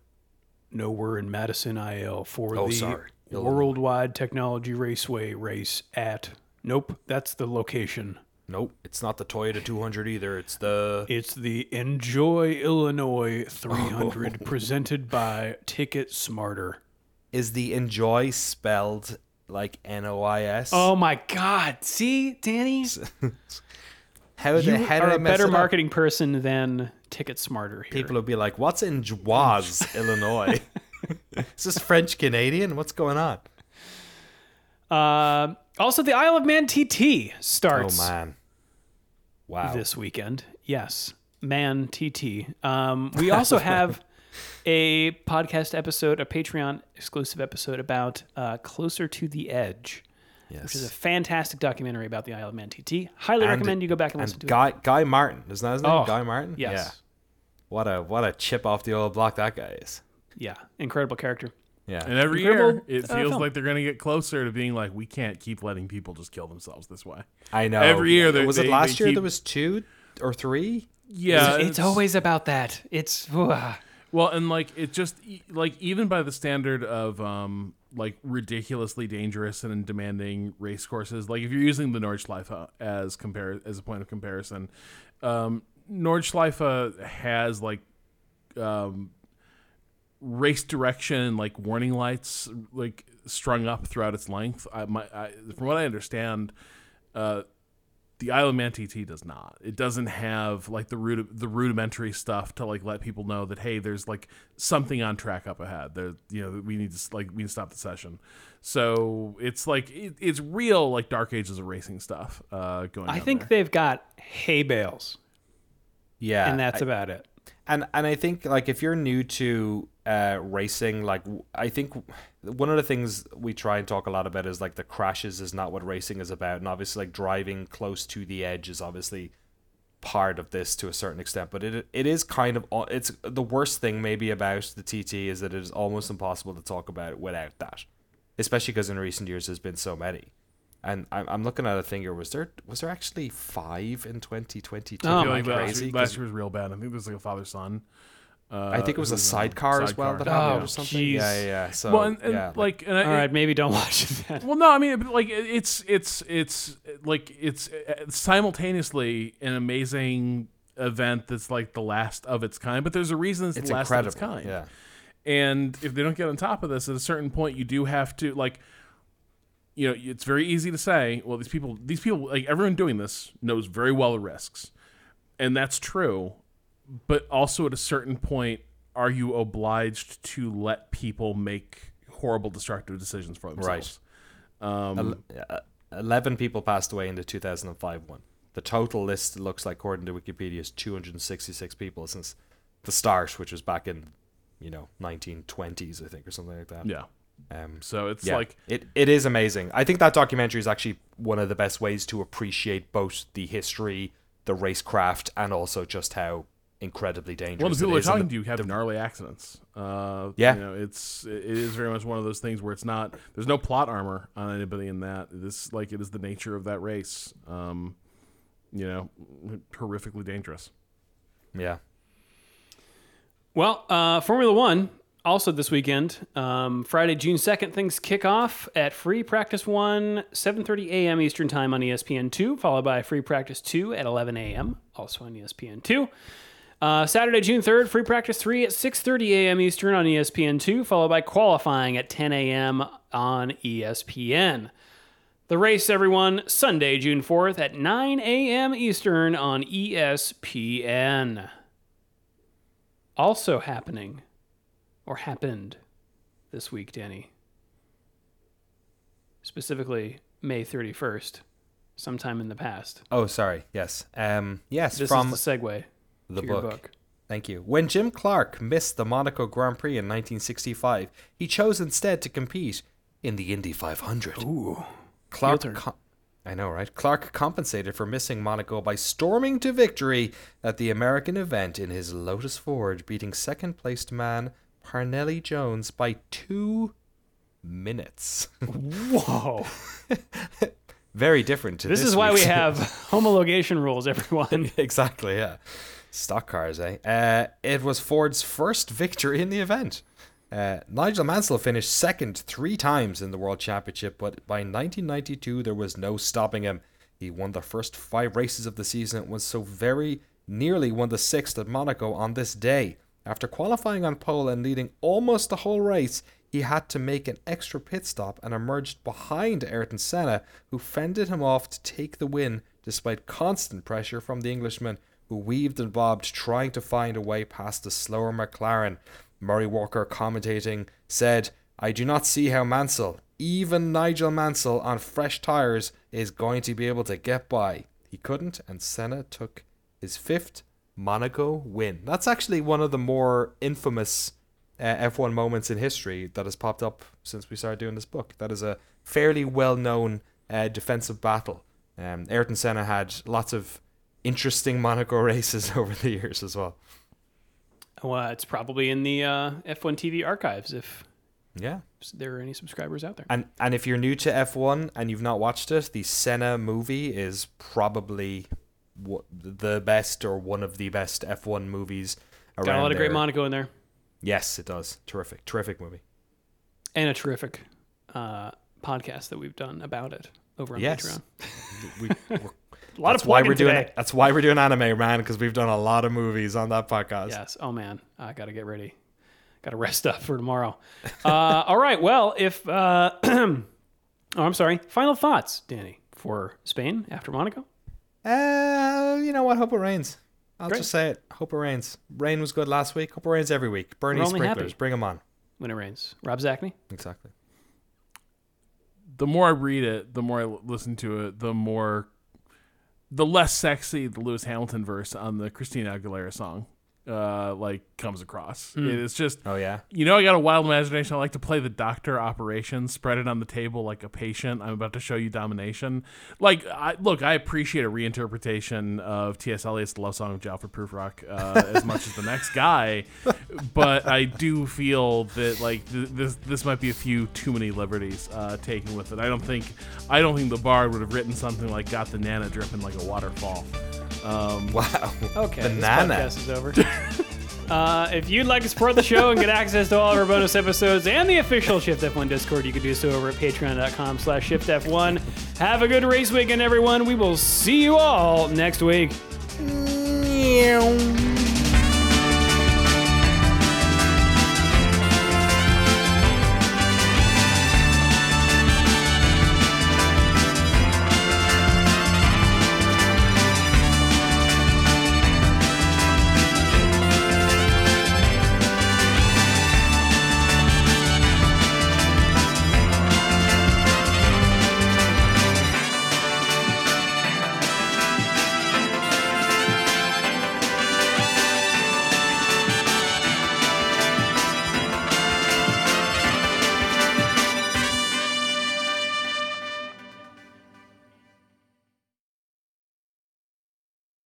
No, we're in Madison IL for Oh, the sorry. Illinois. Worldwide Technology Raceway race at. Nope, that's the location. Nope, it's not the Toyota 200 either. It's the It's the Enjoy Illinois 300 presented by Ticket Smarter. is the Enjoy spelled like N O I S. Oh my God! See, Danny, how the you are a better marketing person than Ticket Smarter here. People will be like, "What's in Joise, Illinois? Is this French Canadian? What's going on?" Uh, also, the Isle of Man TT starts Oh man, wow. this weekend. Yes, Man TT. Um, we also have a podcast episode, a Patreon exclusive episode about uh, Closer to the Edge, yes. which is a fantastic documentary about the Isle of Man TT. Highly And- recommend you go back and listen and to it. Guy Guy Martin, isn't that his name? Oh, Guy Martin. Yes. Yeah. What a what a chip off the old block that guy is. Yeah, incredible character. Yeah. And every year, it uh, feels film. like they're going to get closer to being like, we can't keep letting people just kill themselves this way. I know. every year they- was it last year? keep- There was two or three. Yeah, it's, always about that. It's uh, Well, and like it just like even by the standard of um like ridiculously dangerous and demanding race courses, like if you're using the Nordschleife as compare as a point of comparison, um Nordschleife has like um race direction like warning lights like strung up throughout its length. I, my, I, from what I understand, uh, the Isle of Man TT does not. It doesn't have like the rudi- the rudimentary stuff to like let people know that hey, there's like something on track up ahead. There, you know, we need to like we need to stop the session. So it's like it, it's real like Dark Ages of racing stuff uh, going. On. I think there. they've got hay bales, Yeah. and that's I- about it. and and I think like if you're new to uh, racing, like i think one of the things we try and talk a lot about is like the crashes is not what racing is about, and obviously like driving close to the edge is obviously part of this to a certain extent. But it it is kind of it's the worst thing maybe about the TT is that it is almost impossible to talk about it without that, especially because in recent years there's been so many. And I'm, I'm looking at a thing here. Was there was there actually five in 2022? Oh I feel my like God. last, Crazy, last year was real bad. I think it was like a father son. Uh, I think it was a who's, sidecar as well that sidecar. happened Oh, or something. jeez. Yeah, yeah, yeah. So well, and, and yeah, like, and I, All right, maybe don't watch it then. Well, no, I mean, but, like it's it's it's like it's uh, simultaneously an amazing event that's like the last of its kind. But there's a reason it's, it's the last incredible. of its kind. Yeah, And if they don't get on top of this, at a certain point, you do have to like. You know, it's very easy to say, well, these people, these people, like everyone doing this knows very well the risks, and that's true. But also, at a certain point, are you obliged to let people make horrible, destructive decisions for themselves? Um, Uh, 11 people passed away in the 2005 one. The total list looks like, according to Wikipedia, is 266 people since the start, which was back in, you know, 1920s, I think, or something like that. yeah. Um, So it's yeah, like it, it is amazing. I think that documentary is actually one of the best ways to appreciate both the history, the racecraft, and also just how incredibly dangerous. Well, the people it we're is and talking the- to have gnarly accidents. Uh, Yeah. you know, it's it is very much one of those things where it's not. There's no plot armor on anybody in that. This like it is the nature of that race. Um, you know, horrifically dangerous. Yeah. Well, uh, Formula One also this weekend, um, Friday, June second, things kick off at Free Practice One, seven thirty a.m. Eastern Time on ESPN two, followed by Free Practice Two at eleven a.m. also on ESPN two. Uh, Saturday, June 3rd, free practice 3 at 6.30 a.m. Eastern on E ESPN 2, followed by qualifying at 10 a.m. on ESPN. The race, everyone, Sunday, June 4th at 9 a.m. Eastern on ESPN. Also happening, or happened this week, Danny. Specifically, May 31st, sometime in the past. Oh, sorry. Yes. Um. Yes. This from is the segue the book. book. Thank you. When Jim Clark missed the Monaco Grand Prix in 1965, he chose instead to compete in the Indy 500. Ooh. Clark, I know, right? Clark compensated for missing Monaco by storming to victory at the American event in his Lotus Ford, beating second-placed man Parnelli Jones by two minutes. Whoa. Very different to This this. is why we have homologation rules, everyone. exactly, yeah. Stock cars, eh? Uh, it was Ford's first victory in the event. Uh, Nigel Mansell finished second three times in the World Championship, but by 1992 there was no stopping him. He won the first five races of the season and was so very nearly won the sixth at Monaco on this day. After qualifying on pole and leading almost the whole race, he had to make an extra pit stop and emerged behind Ayrton Senna, who fended him off to take the win despite constant pressure from the Englishman, who weaved and bobbed trying to find a way past the slower McLaren. Murray Walker, commentating, said, I do not see how Mansell, even Nigel Mansell on fresh tyres, is going to be able to get by. He couldn't, and Senna took his fifth Monaco win. That's actually one of the more infamous uh, F1 moments in history that has popped up since we started doing this book. That is a fairly well known uh, defensive battle. Um, Ayrton Senna had lots of interesting Monaco races over the years as well. well, it's probably in the uh, F1 TV archives if Yeah. there are any subscribers out there. And and if you're new to F1 and you've not watched it, the Senna movie is probably w- the best or one of the best F1 movies around. Got a lot of great. Monaco in there, Yes, it does. Terrific, terrific movie. and a terrific uh, podcast that we've done about it over on Yes. Patreon. We, we're, A lot that's of why we're doing today. That's why we're doing anime, man, because we've done a lot of movies on that podcast. Yes. Oh man, I got to get ready. Got to rest up for tomorrow. Uh, all right. Well, if uh, oh, I'm sorry. Final thoughts, Danny, for Spain after Monaco. Uh, you know what? Hope it rains. I'll Great. just say it. Hope it rains. Rain was good last week. Hope it rains every week. Bernie sprinklers, happy. bring them on. When it rains, Rob Zacny. Exactly. the more I read it, the more I listen to it, the more, the less sexy the Lewis Hamilton verse on the Christina Aguilera song, uh, like comes across. It's just, Oh yeah. you know, I got a wild imagination. I like to play the doctor operation, spread it on the table like a patient. I'm about to show you domination. Like, I, look, I appreciate a reinterpretation of T.S. Eliot's The Love Song of J. Alfred Prufrock uh, as much as the next guy, but I do feel that like th- this this might be a few too many liberties uh, taken with it. I don't think I don't think the bard would have written something like "Got the Nana dripping like a waterfall." Um, Wow. Okay, Banana. this podcast is over. uh, if you'd like to support the show and get access to all of our bonus episodes and the official Shift F1 Discord, you can do so over at patreon.com slash Shift F1. Have a good race weekend, everyone. We will see you all next week. Meow.